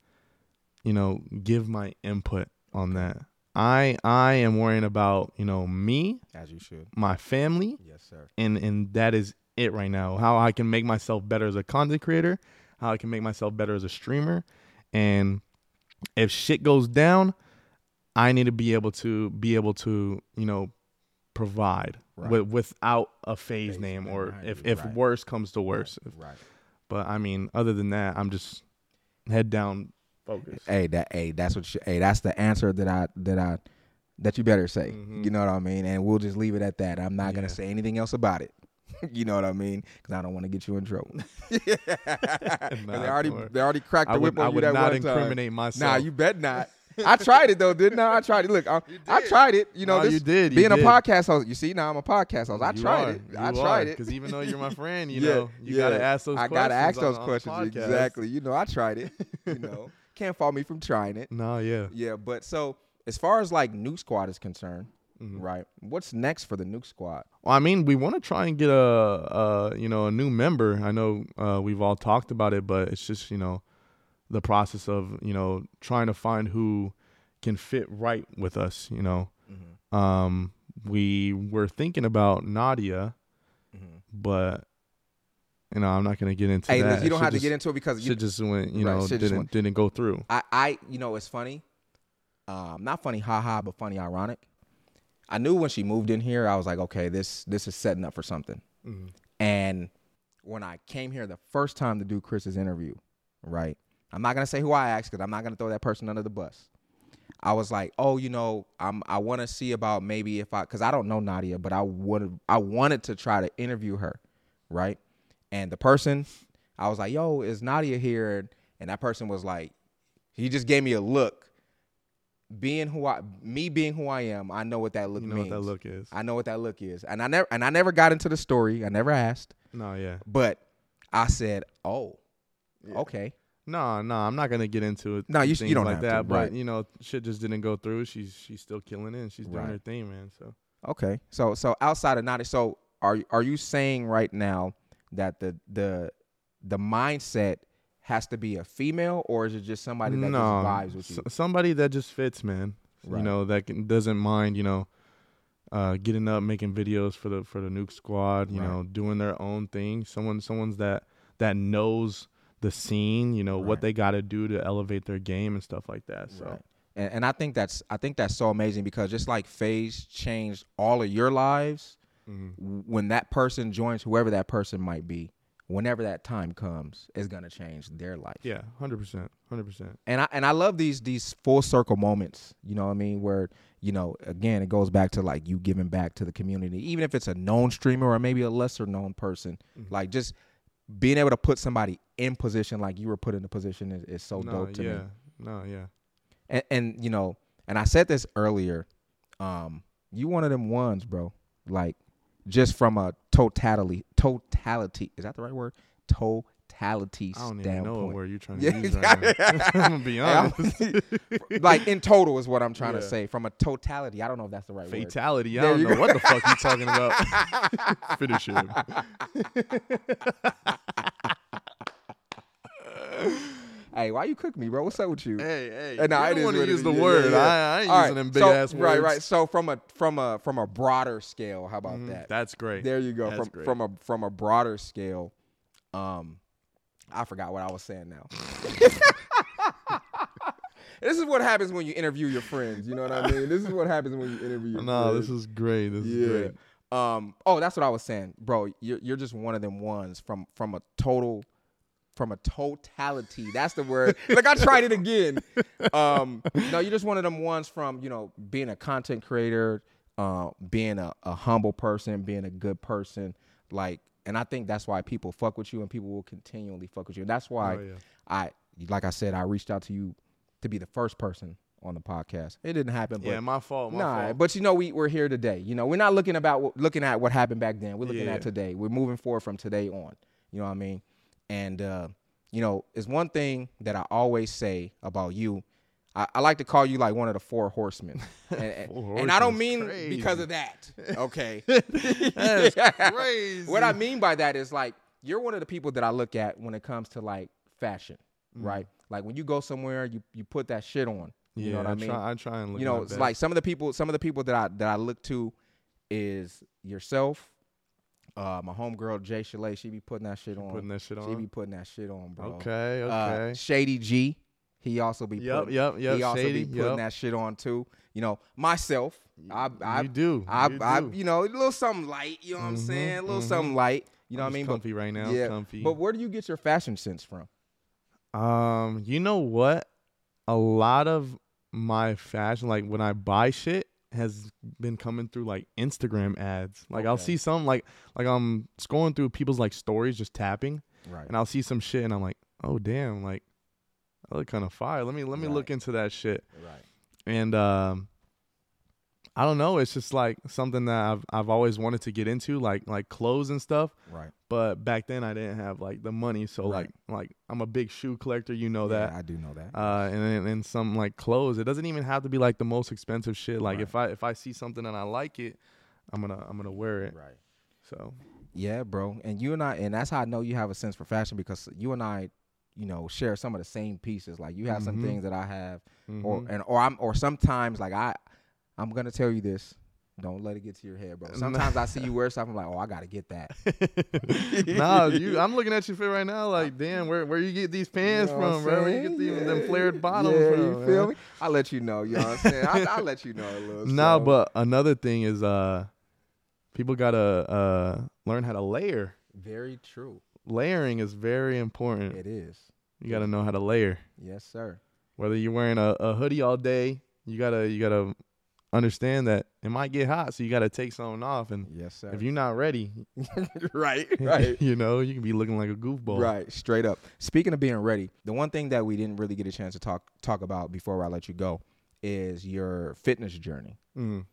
you know, give my input on that. I I am worrying about you know me, As you should. my family, Yes, sir. and and that is it right now. How I can make myself better as a content creator, how I can make myself better as a streamer, and if shit goes down, I need to be able to be able to you know provide Right. wi- without a FaZe FaZe name or if if right. worse comes to worse. Right. But I mean, other than that, I'm just head down focused. Hey, that hey, that's what you, hey, that's the answer that I that I that you better say. Mhm. You know what I mean? And we'll just leave it at that. I'm not gonna say anything else about it. <laughs> you know what I mean? Because I don't want to get you in trouble. <laughs> <laughs> They already they already cracked I the would, whip on I you would that not one time. incriminate myself. Nah, you bet not. I tried it though, didn't I? I tried it. Look, I, I tried it. You know, No, this, you did. You being a podcast host. You see, now I'm a podcast host. I You tried are. it. You I tried it. because even though you're my <laughs> friend, you Yeah, know you yeah. gotta ask those. I questions gotta ask on- those on questions podcast. exactly. You know, I tried it. <laughs> You know, can't fault me from trying it. No, yeah. Yeah, but so as far as like Nuke Squad is concerned, Mhm. right? What's next for the Nuke Squad? Well, I mean, we want to try and get a, a you know a new member. I know uh, we've all talked about it, but it's just you know the process of you know trying to find who can fit right with us. You know, Mm-hmm. um, we were thinking about Nadia, Mm-hmm. but you know I'm not gonna get into Hey, that. you don't have to get into it because you, just went, you Right, know, didn't went- didn't go through. I, I, you know, it's funny. Um, not funny, haha, but funny, ironic. I knew when she moved in here, I was like, okay, this this is setting up for something. Mhm. And when I came here the first time to do Chris's interview, right? I'm not gonna say who I asked because I'm not gonna throw that person under the bus. I was like, oh, you know, I'm I want to see about maybe if I because I don't know Nadia, but I would I wanted to try to interview her, right? And the person, I was like, yo, is Nadia here? And that person was like, he just gave me a look. Being who I, me being who I am, I know what that look You know means. what that look is. I know what that look is, and I never and I never got into the story. I never asked, no, yeah. but I said, "Oh, Yeah. okay." No, no, I'm not gonna get into it. No, you- you don't like have to, that. But right. you know, shit just didn't go through. She's she's still killing it. and She's doing Right. her thing, man. So Okay. So so outside of Nadia, so are are you saying right now that the the the mindset has to be a female, or is it just somebody that no, just vibes with you? s- somebody that just fits, man. Right. You know, that can, doesn't mind. You know, uh, getting up, making videos for the for the Nuke Squad. You know, doing their own thing. Someone someone's that that knows the scene. You know Right. what they got to do to elevate their game and stuff like that. So Right. And, and I think that's I think that's so amazing because just like FaZe changed all of your lives, mhm. when that person joins, whoever that person might be, whenever that time comes, is gonna change their life. yeah, hundred percent, hundred percent. and I and I love these these full circle moments. You know what I mean? Where you know, again, it goes back to like you giving back to the community, even if it's a known streamer or maybe a lesser known person. Mhm. Like just being able to put somebody in position like you were put in the position is, is so no, dope to yeah, me. no, yeah. And, and you know, and I said this earlier. Um, you one of them ones, bro. Like just from a totality, totality is that the right word? Totality I don't even know what word you're trying to Yeah. use right. <laughs> <laughs> I'm gonna be <laughs> honest. like in total is what I'm trying to say. From a totality, I don't know if that's the right word. Fatality. I don't know go. what the fuck you talking about. Finish him. Hey, why you cook me, bro? What's up with you? Hey, hey. You it don't want to use the Yeah, yeah, word. yeah. I, I ain't All using right, them big so, ass words. Right, right. So from a from a from a broader scale, how about Mhm. that? That's great. There you go. That's from great. from a from a broader scale, um, I forgot what I was saying now. <laughs> this is what happens when you interview your friends. You know what I mean? This is what happens when you interview your No, friends. this is great. This yeah. is great. Um. Oh, that's what I was saying, bro. You're you're just one of them ones from from a total, from a totality. That's the word. like I tried it again. <laughs> Um. No, you're just one of them ones from you know being a content creator, uh, being a, a humble person, being a good person. Like, and I think that's why people fuck with you, and people will continually fuck with you. And that's why Oh, yeah. I, like I said, I reached out to you to be the first person on the podcast. It didn't happen, but Yeah, my fault. My nah, fault. but you know we we're here today. You know we're not looking about looking at what happened back then. We're looking Yeah. at today. We're moving forward from today on. You know what I mean? And uh, you know, it's one thing that I always say about you. I, I like to call you like one of the four horsemen, <laughs> and, Four and I don't mean crazy. because of that. Okay, <laughs> crazy. what I mean by that is like you're one of the people that I look at when it comes to like fashion, Mm. right? Like when you go somewhere, you you put that shit on. You yeah, know what I I mean? Try, I try and look. you know, it's best. like some of the people, some of the people that I that I look to is yourself. Uh, my homegirl Jay Chalet, she be putting that shit on. putting that shit on. she be putting that shit on, bro. okay, Uh, okay. Shady G, he also be Yep, putting, yep, yep. he also Shady, be putting yep. that shit on too. You know, myself, I, I, you do. I, you I, do. you know, a little something light. You know what I'm Mhm, saying? A little mhm. something light. You know I'm what I mean? Comfy right now. yeah, comfy. But where do you get your fashion sense from? Um, you know what? A lot of my fashion, like when I buy shit, has been coming through like Instagram ads. Like I'll see some like like I'm scrolling through people's like stories, just tapping, Right. and I'll see some shit, and I'm like, oh damn, like I look kind of fire. Let me let me look into that shit. Right. And um, I don't know. It's just like something that I've I've always wanted to get into, like like clothes and stuff. Right. But back then I didn't have like the money, so Right. like like I'm a big shoe collector. You know Yeah, that. I do know that. Uh, and then and some like clothes. It doesn't even have to be like the most expensive shit. Like Right. if I if I see something and I like it, I'm gonna I'm gonna wear it. right. So Yeah, bro. And you and I, and that's how I know you have a sense for fashion because you and I, you know, share some of the same pieces. Like you have some Mhm. things that I have, or mhm. and or I'm or sometimes like I, I'm gonna tell you this. Don't let it get to your head, bro. <laughs> Sometimes I see you wear stuff. I'm like, oh, I gotta get that. <laughs> nah, you. I'm looking at your fit right now. Like, damn, where where you get these pants You know from, bro? Where you get the, them flared bottoms yeah, from? you feel man? me? I'll let you know. You know what I'm saying? I, I'll let you know a little. <laughs> Nah, so. but another thing is, uh, people gotta uh learn how to layer. very true. Layering is very important. It is. You gotta know how to layer. Yes, sir. Whether you're wearing a, a hoodie all day, you gotta you gotta understand that it might get hot, so you gotta take something off. And Yes, sir. if you're not ready, <laughs> right, <laughs> right. you know, you can be looking like a goofball. Right, straight up. Speaking of being ready, the one thing that we didn't really get a chance to talk talk about before I let you go is your fitness journey. Mm.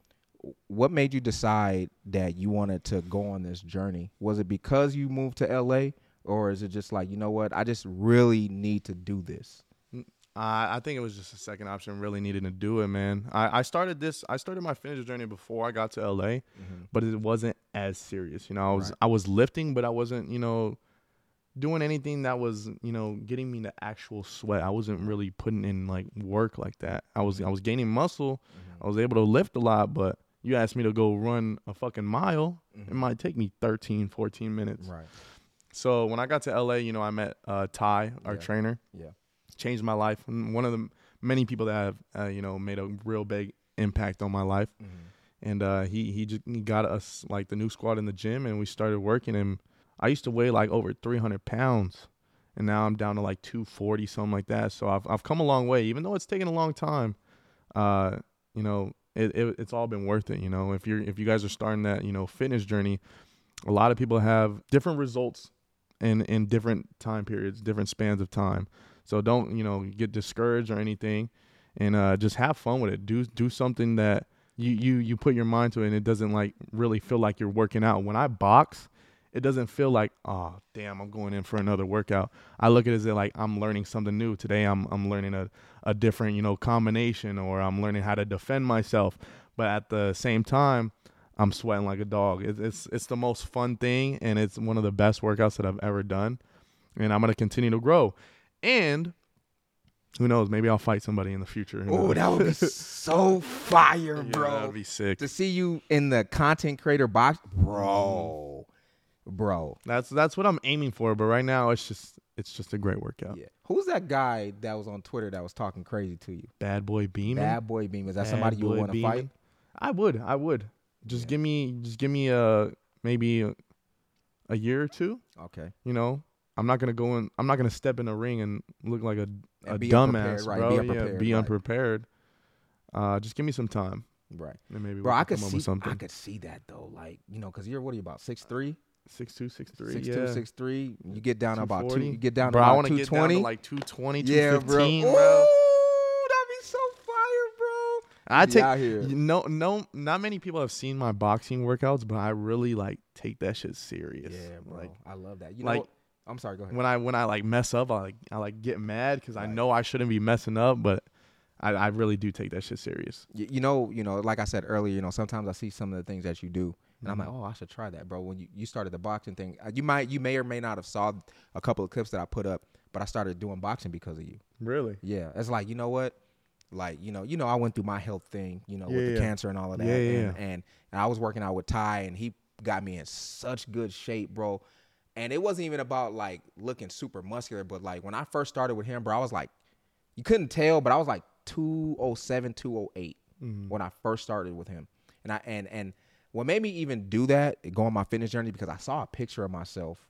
What made you decide that you wanted to go on this journey? Was it because you moved to LA or is it just like, you know what, I just really need to do this? I I think it was just a second option. Really needing to do it, man. I, I started this. I started my fitness journey before I got to LA, mm-hmm. but it wasn't as serious. You know, I was Right. I was lifting, but I wasn't, you know, doing anything that was, you know, getting me the actual sweat. I wasn't really putting in like work like that. I was I was gaining muscle. Mm-hmm. I was able to lift a lot, but you asked me to go run a fucking mile, it mm-hmm. might take me 13, 14 minutes. Right. So when I got to LA, you know, I met uh, Ty, our Yeah. trainer. Yeah. Changed my life. And one of the many people that have, uh, you know, made a real big impact on my life. And uh, he he just he got us like the Nuke Squad in the gym, and we started working. And I used to weigh like over 300 pounds, and now I'm down to like 240, something like that. So I've I've come a long way, even though it's taken a long time. Uh, you know, it, it it's all been worth it. You know, if you're if you guys are starting that you know fitness journey, a lot of people have different results in in different time periods, different spans of time. So don't you know get discouraged or anything, and uh, just have fun with it. Do do something that you you you put your mind to, it and it doesn't like really feel like you're working out. When I box, it doesn't feel like oh damn I'm going in for another workout. I look at it as like I'm learning something new today. I'm I'm learning a a different you know combination, or I'm learning how to defend myself. But at the same time, I'm sweating like a dog. It's it's it's the most fun thing, and it's one of the best workouts that I've ever done. And I'm gonna continue to grow. And who knows? Maybe I'll fight somebody in the future. Oh, that would be <laughs> so fire, Yeah, bro. That'd be sick. to see you in the content creator box, bro, mm-hmm. bro. That's that's what I'm aiming for. But right now, it's just it's just a great workout. Yeah. Who's that guy that was on Twitter that was talking crazy to you? Bad boy beaming. Bad boy beam. Is that Bad somebody you want to fight? I would. I would. Just Yeah. give me just give me a maybe a, a year or two. Okay. You know, I'm not gonna go in. I'm not gonna step in the ring and look like a a dumbass, right, bro. be yeah, unprepared, be right. unprepared. Uh, just give me some time, Right. and maybe Bro, we I could come up see with something. I could see that though. Like, you know, because you're what are you about? Six three? Six two, six three, Six yeah. two, six three. You get down to about two you get down bro, to I about want to get down twenty. to like 220, yeah, bro. 215, Ooh, bro. that'd be so fire, bro. I be take out here. you- no, no, not many people have seen my boxing workouts, but I really like take that shit serious. Yeah, bro. Like I love that. You like, know what? I'm sorry, go ahead. when I when I like mess up, I like I like get mad because I know I shouldn't be messing up, but I, I really do take that shit serious. Y- you know, you know, like I said earlier, you know, sometimes I see some of the things that you do, and I'm like, oh, I should try that, bro. When you, you started the boxing thing, uh, you might, you may or may not have saw a couple of clips that I put up, but I started doing boxing because of you. Really? Yeah, it's like you know what, like you know, you know, I went through my health thing, you know, with the yeah. cancer and all of that, Yeah, yeah, and, and and I was working out with Ty, and he got me in such good shape, bro. And it wasn't even about like looking super muscular, but like when I first started with him, bro, I was like, you couldn't tell, but I was like 207, 208 Mhm. when I first started with him. And I and and what made me even do that, go on my fitness journey, because I saw a picture of myself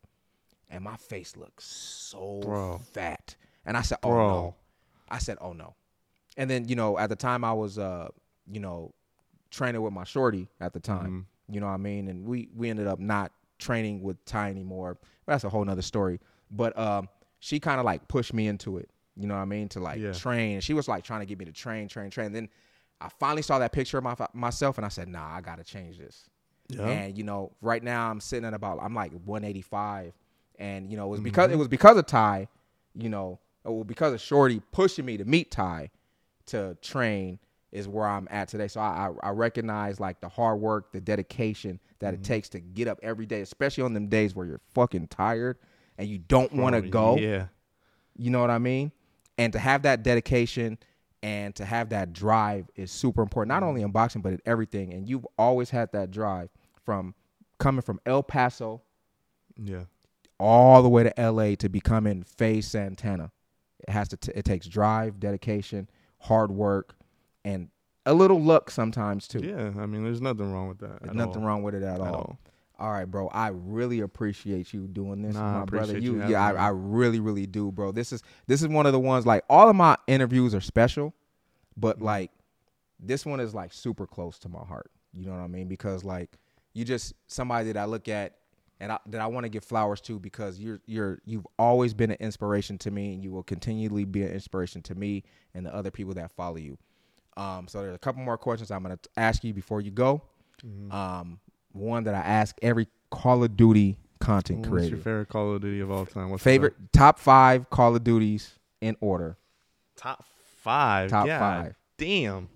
and my face looked so Bro. fat. And I said, Oh Bro. no. I said, Oh no. And then, you know, at the time I was uh, you know, training with my shorty at the time. Mhm. You know what I mean? And we we ended up not training with Ty anymore. But that's a whole nother story. But um she kind of like pushed me into it. You know what I mean? To like Yeah. train. She was like trying to get me to train, train, train. Then I finally saw that picture of my, myself, and I said, "Nah, I gotta change this." Yeah. And you know, right now I'm sitting at about I'm like 185, and you know it was Mm-hmm. because it was because of Ty, you know, well because of Shorty pushing me to meet Ty to train is where I'm at today. So I I, I recognize like the hard work, the dedication that Mm-hmm. it takes to get up every day, especially on them days where you're fucking tired and you don't want to go. Yeah. You know what I mean? And to have that dedication and to have that drive is super important, not only in boxing, but in everything. And you've always had that drive from coming from El Paso Yeah. all the way to LA to becoming FaZe Santana. It has to, t- it takes drive, dedication, hard work, and a little luck sometimes too. Yeah. I mean, there's nothing wrong with that. There's nothing all. wrong with it at, At all. all. All right, bro. I really appreciate you doing this, Nah, I my brother. You, you yeah, I, I really, really do, bro. This is this is one of the ones like all of my interviews are special, but Mm-hmm. like this one is like super close to my heart. You know what I mean? Because like you just somebody that I look at and I, that I want to give flowers to because you're you're you've always been an inspiration to me, and you will continually be an inspiration to me and the other people that follow you. Um, so there's a couple more questions I'm gonna ask you before you go. Mm-hmm. Um, one that I ask every Call of Duty content What's creator. What's your favorite Call of Duty of all time? What's favorite top five Call of Duties in order. top five? Top God five. Damn.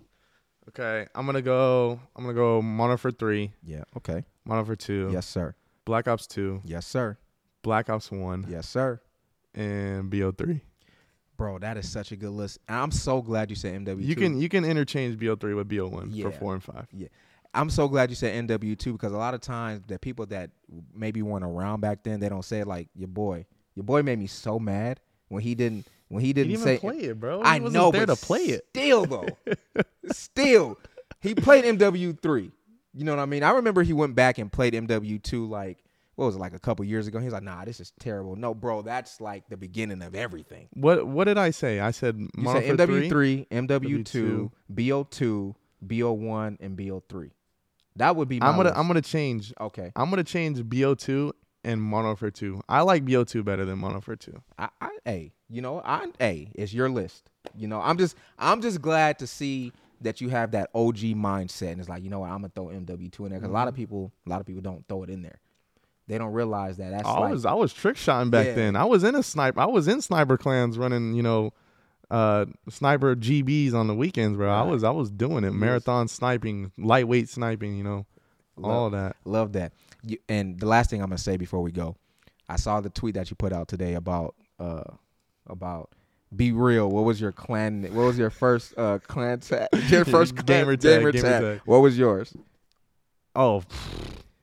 Okay, I'm gonna go. I'm gonna go Modern Warfare Three, Yeah. Okay. Modern Warfare Two, Yes, sir. Black Ops Two, Yes, sir. Black Ops One, Yes, sir. and BO3. Bro, that is such a good list. And I'm so glad you said MW2. You can you can interchange BO3 with BO1 Yeah. for four and five. Yeah. I'm so glad you said MW2 because a lot of times the people that maybe weren't around back then, they don't say it like your boy. Your boy made me so mad when he didn't when he didn't say play it, bro. I know, there but to play it. Still though, <laughs> still, he played MW three. You know what I mean? I remember he went back and played MW two like what was it like a couple years ago. He's like, "Nah, this is terrible." No, bro, that's like the beginning of everything. What what did I say? I said You said MW three, MW two, BO two, BO one, and BO three. That would be. My I'm gonna list. I'm gonna change. Okay, I'm gonna change BO2 and Modern Warfare 2. I like BO2 better than Modern Warfare 2. I, I, hey, you know, I, hey, it's your list. You know, I'm just, I'm just glad to see that you have that OG mindset, and it's like, you know what, I'm gonna throw MW2 in there because a lot of mm-hmm. people, a lot of people don't throw it in there. They don't realize that that's I like, was I was trick shotting back Yeah. then. I was in a sniper. I was in sniper clans running. You know, uh, sniper GBs on the weekends, bro. I was I was doing it. Marathon sniping, lightweight sniping. You know, all that. love that. You, and the last thing I'm gonna say before we go, I saw the tweet that you put out today about, uh, about. Be real. What was your clan? What was your first uh, clan tag? <laughs> Your first <laughs> clan, Gamer tag, gamer tag. What was yours? Oh,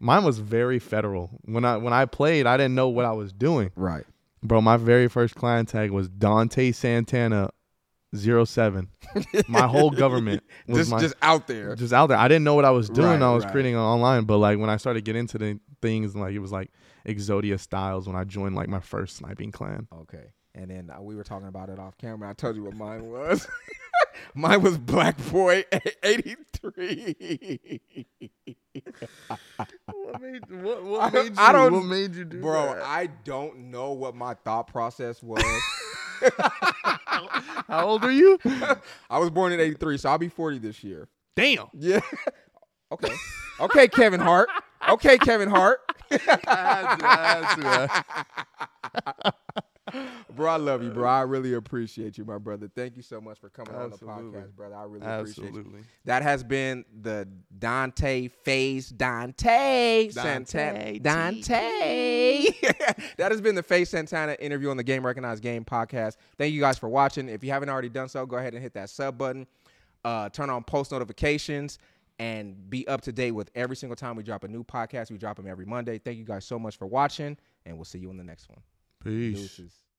mine was very federal. When I when I played, I didn't know what I was doing, Right. bro. My very first clan tag was Dante Santana, 07. <laughs> My whole government was Just, my just out there. just out there. I didn't know what I was doing. Right, I was right. creating online, but like when I started getting into the things, like it was like Exodia Styles when I joined like my first sniping clan. Okay. And then uh, we were talking about it off camera. I told you what mine was. <laughs> mine was Black Boy <laughs> 83. What made what, I- made I don't- what made you do Bro, I don't know what my thought process <laughs> was. How old are you? I was born in 83, so I'll be 40 this year. Damn. Yeah. okay. Okay, Kevin Hart. Okay, Kevin Hart. <laughs> bro, I love you, bro. I really appreciate you, my brother. Thank you so much for coming on the podcast, brother. I really appreciate you. That has been the Dante FaZe Dante Santana. Dante. <laughs> that has been the FaZe Santana interview on the Game Recognized Game podcast. Thank you guys for watching. If you haven't already done so, go ahead and hit that sub button. Uh, turn on post notifications and be up to date with every single time we drop a new podcast. We drop them every Monday. Thank you guys so much for watching, and we'll see you in the next one. Peace. Deuces.